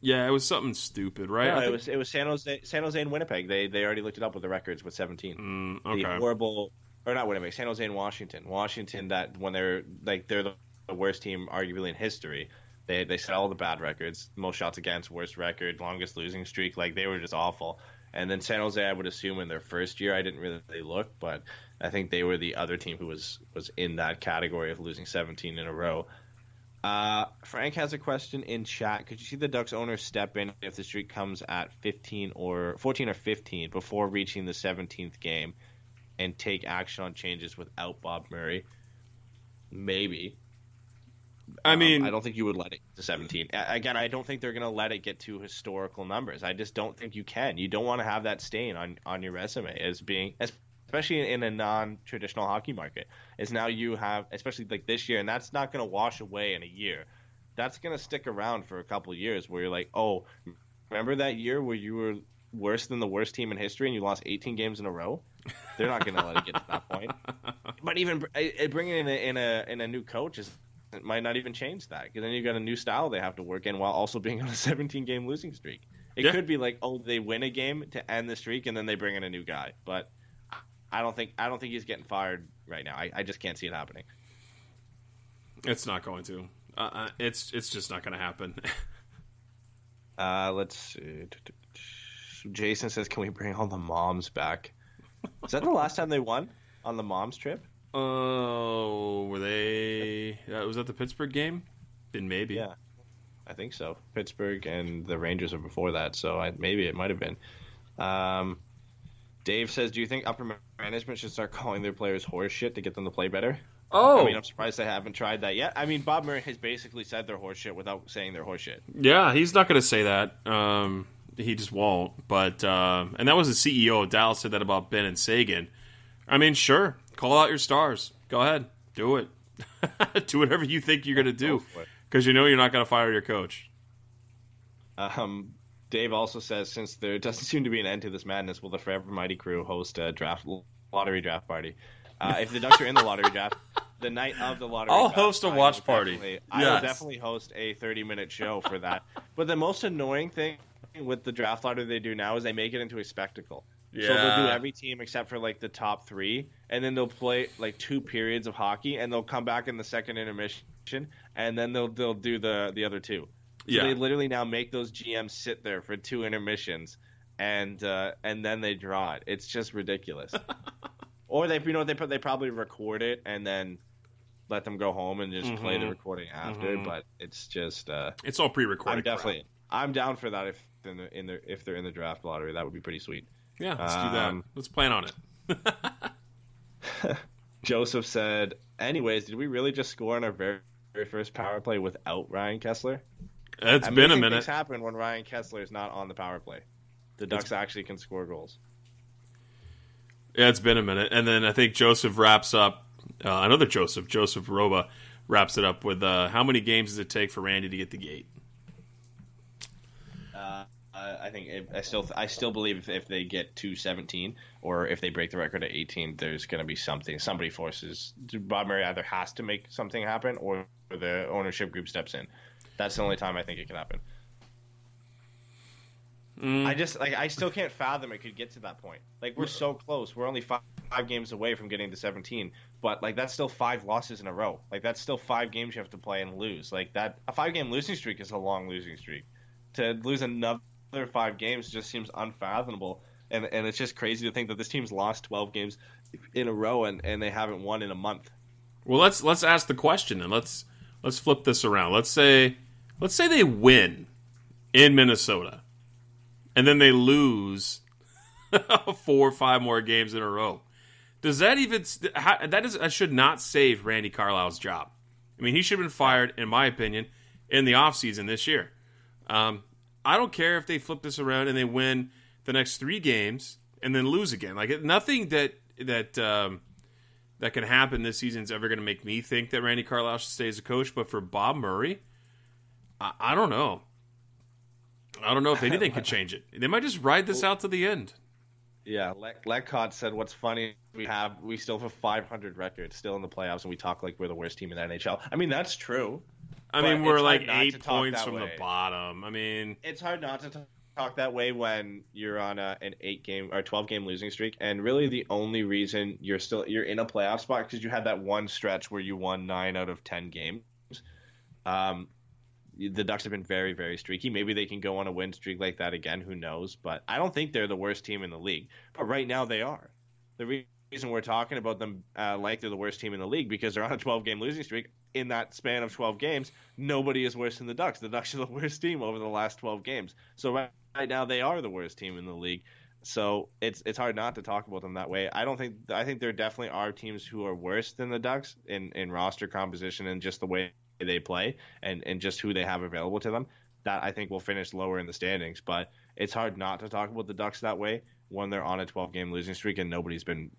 Yeah, it was something stupid, right? No, it was it was San Jose San Jose and Winnipeg. They they already looked it up with the records with 17. Mm, the horrible or not Winnipeg, San Jose and Washington. Washington that when they're like they're the, the worst team arguably in history. They they set all the bad records, most shots against, worst record, longest losing streak. Like they were just awful. And then San Jose, I would assume in their first year, I didn't really look, but I think they were the other team who was was in that category of losing 17 in a row. Uh, Frank has a question in chat. Could you see the Ducks owner step in if the streak comes at 15 or 14 or 15 before reaching the 17th game and take action on changes without Bob Murray? Maybe. I Um, mean, I don't think you would let it to 17. Again, I don't think they're going to let it get to historical numbers. I just don't think you can. You don't want to have that stain on on your resume as being as especially in a non-traditional hockey market. Is now you have especially like this year and that's not going to wash away in a year. That's going to stick around for a couple of years where you're like, "Oh, remember that year where you were worse than the worst team in history and you lost 18 games in a row?" They're not going to let it get to that point. <laughs> But even eh, eh, bringing in a, in a in a new coach is it might not even change that because then you've got a new style they have to work in while also being on a 17 game losing streak. It Yeah. could be like, oh, they win a game to end the streak and then they bring in a new guy. But I don't think I don't think he's getting fired right now. I, I just can't see it happening. it's not going to. Uh, uh, it's it's just not going to happen. <laughs> Uh, let's see. Jason says, "Can we bring all the moms back?" Is that the last time they won on the moms trip? Oh, were they? Uh, was that the Pittsburgh game? Then maybe. Yeah, I think so. Pittsburgh and the Rangers are before that, so I, maybe it might have been. Um, Dave says, "Do you think upper management should start calling their players horse shit to get them to play better?" Oh, I mean, I'm surprised they haven't tried that yet. I mean, Bob Murray has basically said they're horse shit without saying they're horse shit. yeah. He's not going to say that. Um, he just won't. But uh, and that was the CEO of Dallas said that about Benn and Seguin. I mean, sure, call out your stars. Go ahead, do it. <laughs> do whatever you think you're going to do, because you know you're not going to fire your coach. Um, Dave also says, since there doesn't seem to be an end to this madness, will the Forever Mighty crew host a draft lottery draft party? Uh, if the Ducks are in the lottery draft, the night of the lottery, I'll host a watch party. definitely- I will definitely host a 30 minute show for that. but the most annoying thing with the draft lottery they do now is they make it into a spectacle. Yeah. So they'll do every team except for like the top three, and then they'll play like two periods of hockey, and they'll come back in the second intermission, and then they'll they'll do the the other two. So Yeah. they literally now make those GMs sit there for two intermissions, and uh, and then they draw it. It's just ridiculous. <laughs> or they, you know, they put they probably record it and then let them go home and just play the Mhm. recording after. Mhm. But it's just, uh, It's all pre-recorded. I'm definitely, I'm down for that if in the, in the if they're in the draft lottery, that would be pretty sweet. Yeah, let's do that. Um, Let's plan on it. <laughs> <laughs> Joseph said, "Anyways, did we really just score on our very, very first power play without Ryan Kesler?" It's been a minute. Things happen when Ryan Kesler is not on the power play. The Ducks actually can score goals. Yeah, it's been a minute. And then I think Joseph wraps up. Uh, another Joseph, Joseph Roba, wraps it up with uh, how many games does it take for Randy to get the gate? Uh, I think it, I still I still believe if, if they get to 17 or if they break the record at 18, there's going to be something. Somebody forces Bob Murray either has to make something happen or the ownership group steps in. That's the only time I think it can happen. Mm. I just like I still can't fathom it could get to that point. Like we're so close. We're only five, five games away from getting to 17, but like that's still five losses in a row. Like that's still five games you have to play and lose. Like that a five game losing streak is a long losing streak. To lose another five games just seems unfathomable. And and it's just crazy to think that this team's lost 12 games in a row and, and they haven't won in a month. Well, let's let's ask the question and let's let's flip this around. Let's say let's say they win in Minnesota, and then they lose <laughs> four or five more games in a row. Does that even how, that is that should not save Randy Carlyle's job? I mean, he should have been fired, in my opinion, in the offseason this year. Um, I don't care if they flip this around and they win the next three games and then lose again. Like nothing that that um, that can happen this season is ever going to make me think that Randy Carlisle should stay as a coach. But for Bob Murray, I, I don't know. I don't know if <laughs> anything could change it. They might just ride this out to the end. Yeah, Le- Lecott said, "What's funny? We have we still have a 500 record, still in the playoffs, and we talk like we're the worst team in the NHL. I mean, that's true. I mean, we're like eight points from the bottom. I mean, It's hard not to talk that way when you're on a, an eight game or 12 game losing streak, and really the only reason you're still you're in a playoff spot because you had that one stretch where you won nine out of 10 games. Um, the Ducks have been very, very streaky. Maybe they can go on a win streak like that again. Who knows? But I don't think they're the worst team in the league. But right now they are. The re- reason we're talking about them uh, like they're the worst team in the league because they're on a 12 game losing streak. In that span of 12 games, nobody is worse than the Ducks. The Ducks are the <laughs> worst team over the last 12 games. So right, right now they are the worst team in the league. So it's it's hard not to talk about them that way. I don't think I think there definitely are teams who are worse than the Ducks in, in roster composition and just the way they play and, and just who they have available to them. That I think will finish lower in the standings. But it's hard not to talk about the Ducks that way when they're on a 12 game losing streak and nobody's been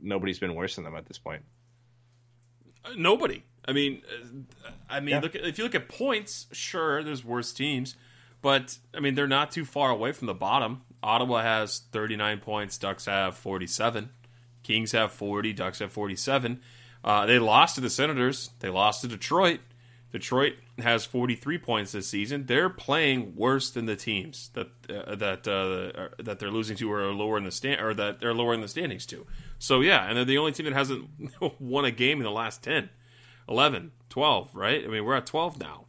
nobody's been worse than them at this point. nobody. I mean, uh, I mean, Yeah. look at, if you look at points, sure, there's worse teams, but I mean, they're not too far away from the bottom. Ottawa has 39 points. Ducks have 47. Kings have 40. Ducks have 47. Uh, they lost to the Senators. They lost to Detroit. Detroit has 43 points this season. They're playing worse than the teams that uh, that uh, that they're losing to or lower in the stand or that they're lower in the standings to. So yeah, and they're the only team that hasn't <laughs> won a game in the last 10, 11, 12, right? I mean, we're at 12 now.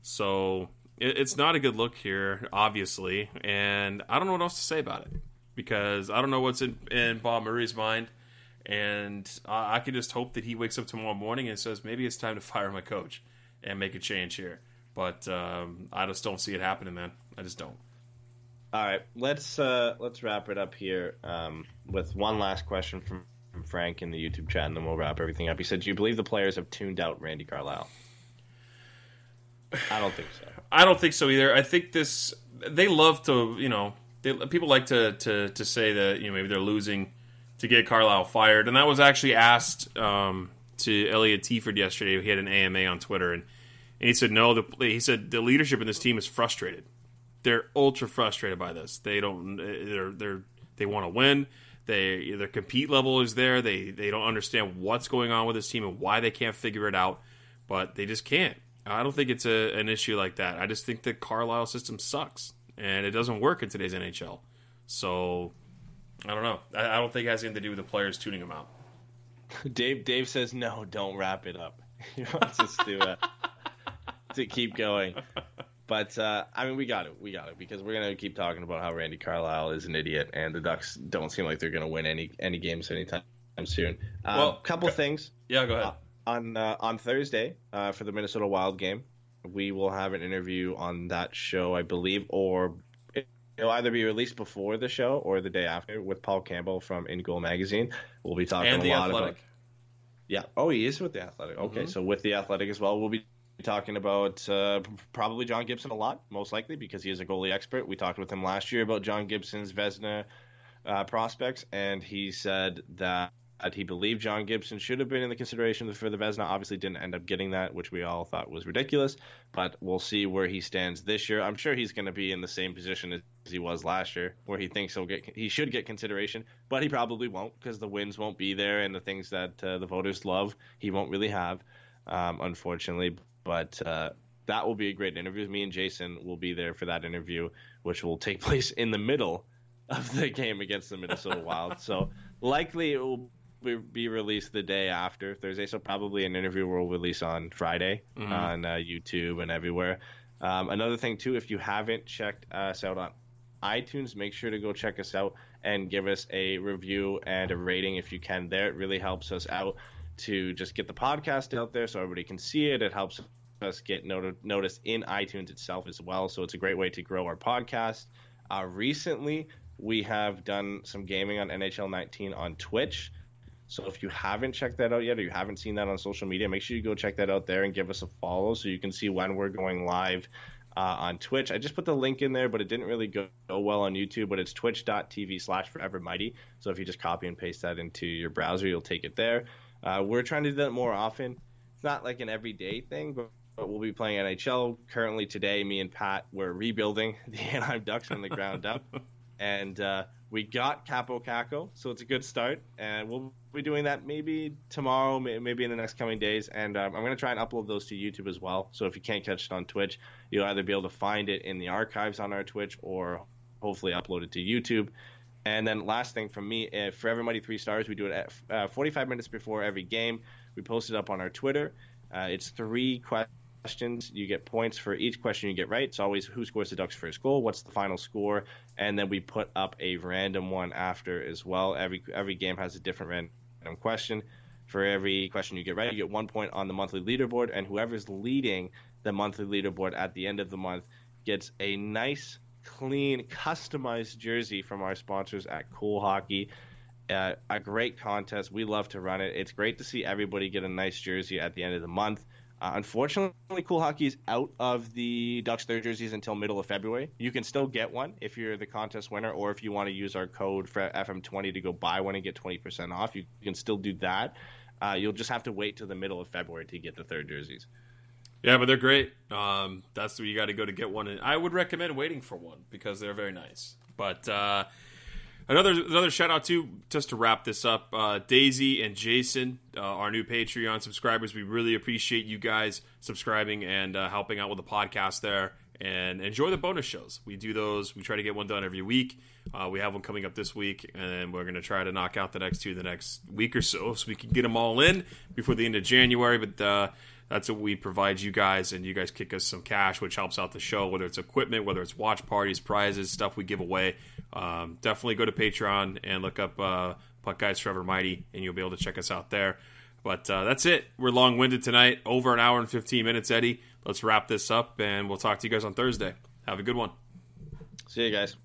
So it, it's not a good look here, obviously, and I don't know what else to say about it because I don't know what's in, in Bob Murray's mind, and I can just hope that he wakes up tomorrow morning and says maybe it's time to fire my coach and make a change here. But um, I just don't see it happening, man. I just don't. All right, let's uh, let's wrap it up here um, with one last question from, from Frank in the YouTube chat, and then we'll wrap everything up. He said, "Do you believe the players have tuned out Randy Carlyle?" I don't think so. I don't think so either. I think this they love to, you know, they, people like to, to to say that you know maybe they're losing to get Carlyle fired, and that was actually asked um, to Elliotte Friedman yesterday. He had an AMA on Twitter, and, and he said no. The, he said the leadership in this team is frustrated. They're ultra frustrated by this. They don't. They're they're they want to win. They their compete level is there. They they don't understand what's going on with this team and why they can't figure it out, but they just can't. I don't think it's a, an issue like that. I just think the Carlyle system sucks and it doesn't work in today's NHL. So I don't know. I, I don't think it has anything to do with the players tuning them out. <laughs> Dave Dave says no, don't wrap it up. <laughs> He wants us to uh, <laughs> to keep going. But uh, I mean, we got it. We got it because we're gonna keep talking about how Randy Carlyle is an idiot, and the Ducks don't seem like they're gonna win any any games anytime soon. A uh, Well, couple go- things Yeah, go ahead. Uh, on uh, on Thursday uh, for the Minnesota Wild game. We will have an interview on that show, I believe, or it'll either be released before the show or the day after with Paul Campbell from In Goal Magazine. We'll be talking and a lot athletic. about yeah. Oh, he is with the Athletic. Okay, Mhm. so with the Athletic as well, we'll be talking about uh, probably John Gibson a lot, most likely because he is a goalie expert. We talked with him last year about John Gibson's Vezina uh, prospects, and he said that. he believed John Gibson should have been in the consideration for the Vezina. Obviously, didn't end up getting that, which we all thought was ridiculous. But we'll see where he stands this year. I'm sure he's going to be in the same position as he was last year, where he thinks he'll get he should get consideration, but he probably won't because the wins won't be there and the things that uh, the voters love he won't really have, um, unfortunately. But uh, that will be a great interview. Me and Jason will be there for that interview, which will take <laughs> place in the middle of the game against the Minnesota Wild. So likely it will be- released the day after Thursday. So probably an interview will release on Friday Mhm. on uh, YouTube and everywhere. Um, another thing too, if you haven't checked us out on iTunes, make sure to go check us out and give us a review and a rating if you can. There, it really helps us out to just get the podcast out there so everybody can see it. It helps us get not- noticed in iTunes itself as well. So it's a great way to grow our podcast. Uh, recently, we have done some gaming on NHL 19 on Twitch. So if you haven't checked that out yet, or you haven't seen that on social media, make sure you go check that out there and give us a follow so you can see when we're going live uh, on Twitch. I just put the link in there, but it didn't really go, go well on YouTube. But it's twitch.tv slash forever mighty. So if you just copy and paste that into your browser, you'll take it there. Uh, we're trying to do that more often. It's not like an everyday thing, but, but we'll be playing NHL. Currently today, me and Pat, we're rebuilding <laughs> the Anaheim Ducks from the ground up. <laughs> And uh, we got Kaapo Kakko, so it's a good start. And we'll be doing that maybe tomorrow, maybe in the next coming days. And um, I'm going to try and upload those to YouTube as well. So if you can't catch it on Twitch, you'll either be able to find it in the archives on our Twitch or hopefully upload it to YouTube. And then last thing from me, uh, for everybody three stars, we do it at uh, 45 minutes before every game. We post it up on our Twitter. Uh, it's three questions. You get points for each question you get right. It's always who scores the Ducks' first goal, what's the final score, and then we put up a random one after as well. Every every game has a different random question. For every question you get right, you get one point on the monthly leaderboard, and whoever's leading the monthly leaderboard at the end of the month gets a nice, clean, customized jersey from our sponsors at Cool Hockey. Uh, a great contest. We love to run it. It's great to see everybody get a nice jersey at the end of the month. Uh, unfortunately, Cool Hockey is out of the Ducks third jerseys until middle of February. You can still get one if you're the contest winner, or if you want to use our code for FM20 to go buy one and get 20% off. You can still do that. Uh, you'll just have to wait till the middle of February to get the third jerseys. Yeah, but they're great. Um, that's where you got to go to get one. And I would recommend waiting for one because they're very nice. But uh, another another shout out to just to wrap this up, uh, Daisy and Jason, uh, our new Patreon subscribers. We really appreciate you guys subscribing and uh, helping out with the podcast there. And enjoy the bonus shows. We do those. We try to get one done every week. Uh, we have one coming up this week, and we're going to try to knock out the next two the next week or so, so we can get them all in before the end of January. But uh, that's what we provide you guys, and you guys kick us some cash, which helps out the show, whether it's equipment, whether it's watch parties, prizes, stuff we give away. Um, definitely go to Patreon and look up uh, Puck Guys Forever Mighty, and you'll be able to check us out there. But uh, that's it. We're long winded tonight, over an hour and 15 minutes, Eddy. Let's wrap this up, and we'll talk to you guys on Thursday. Have a good one. See you guys.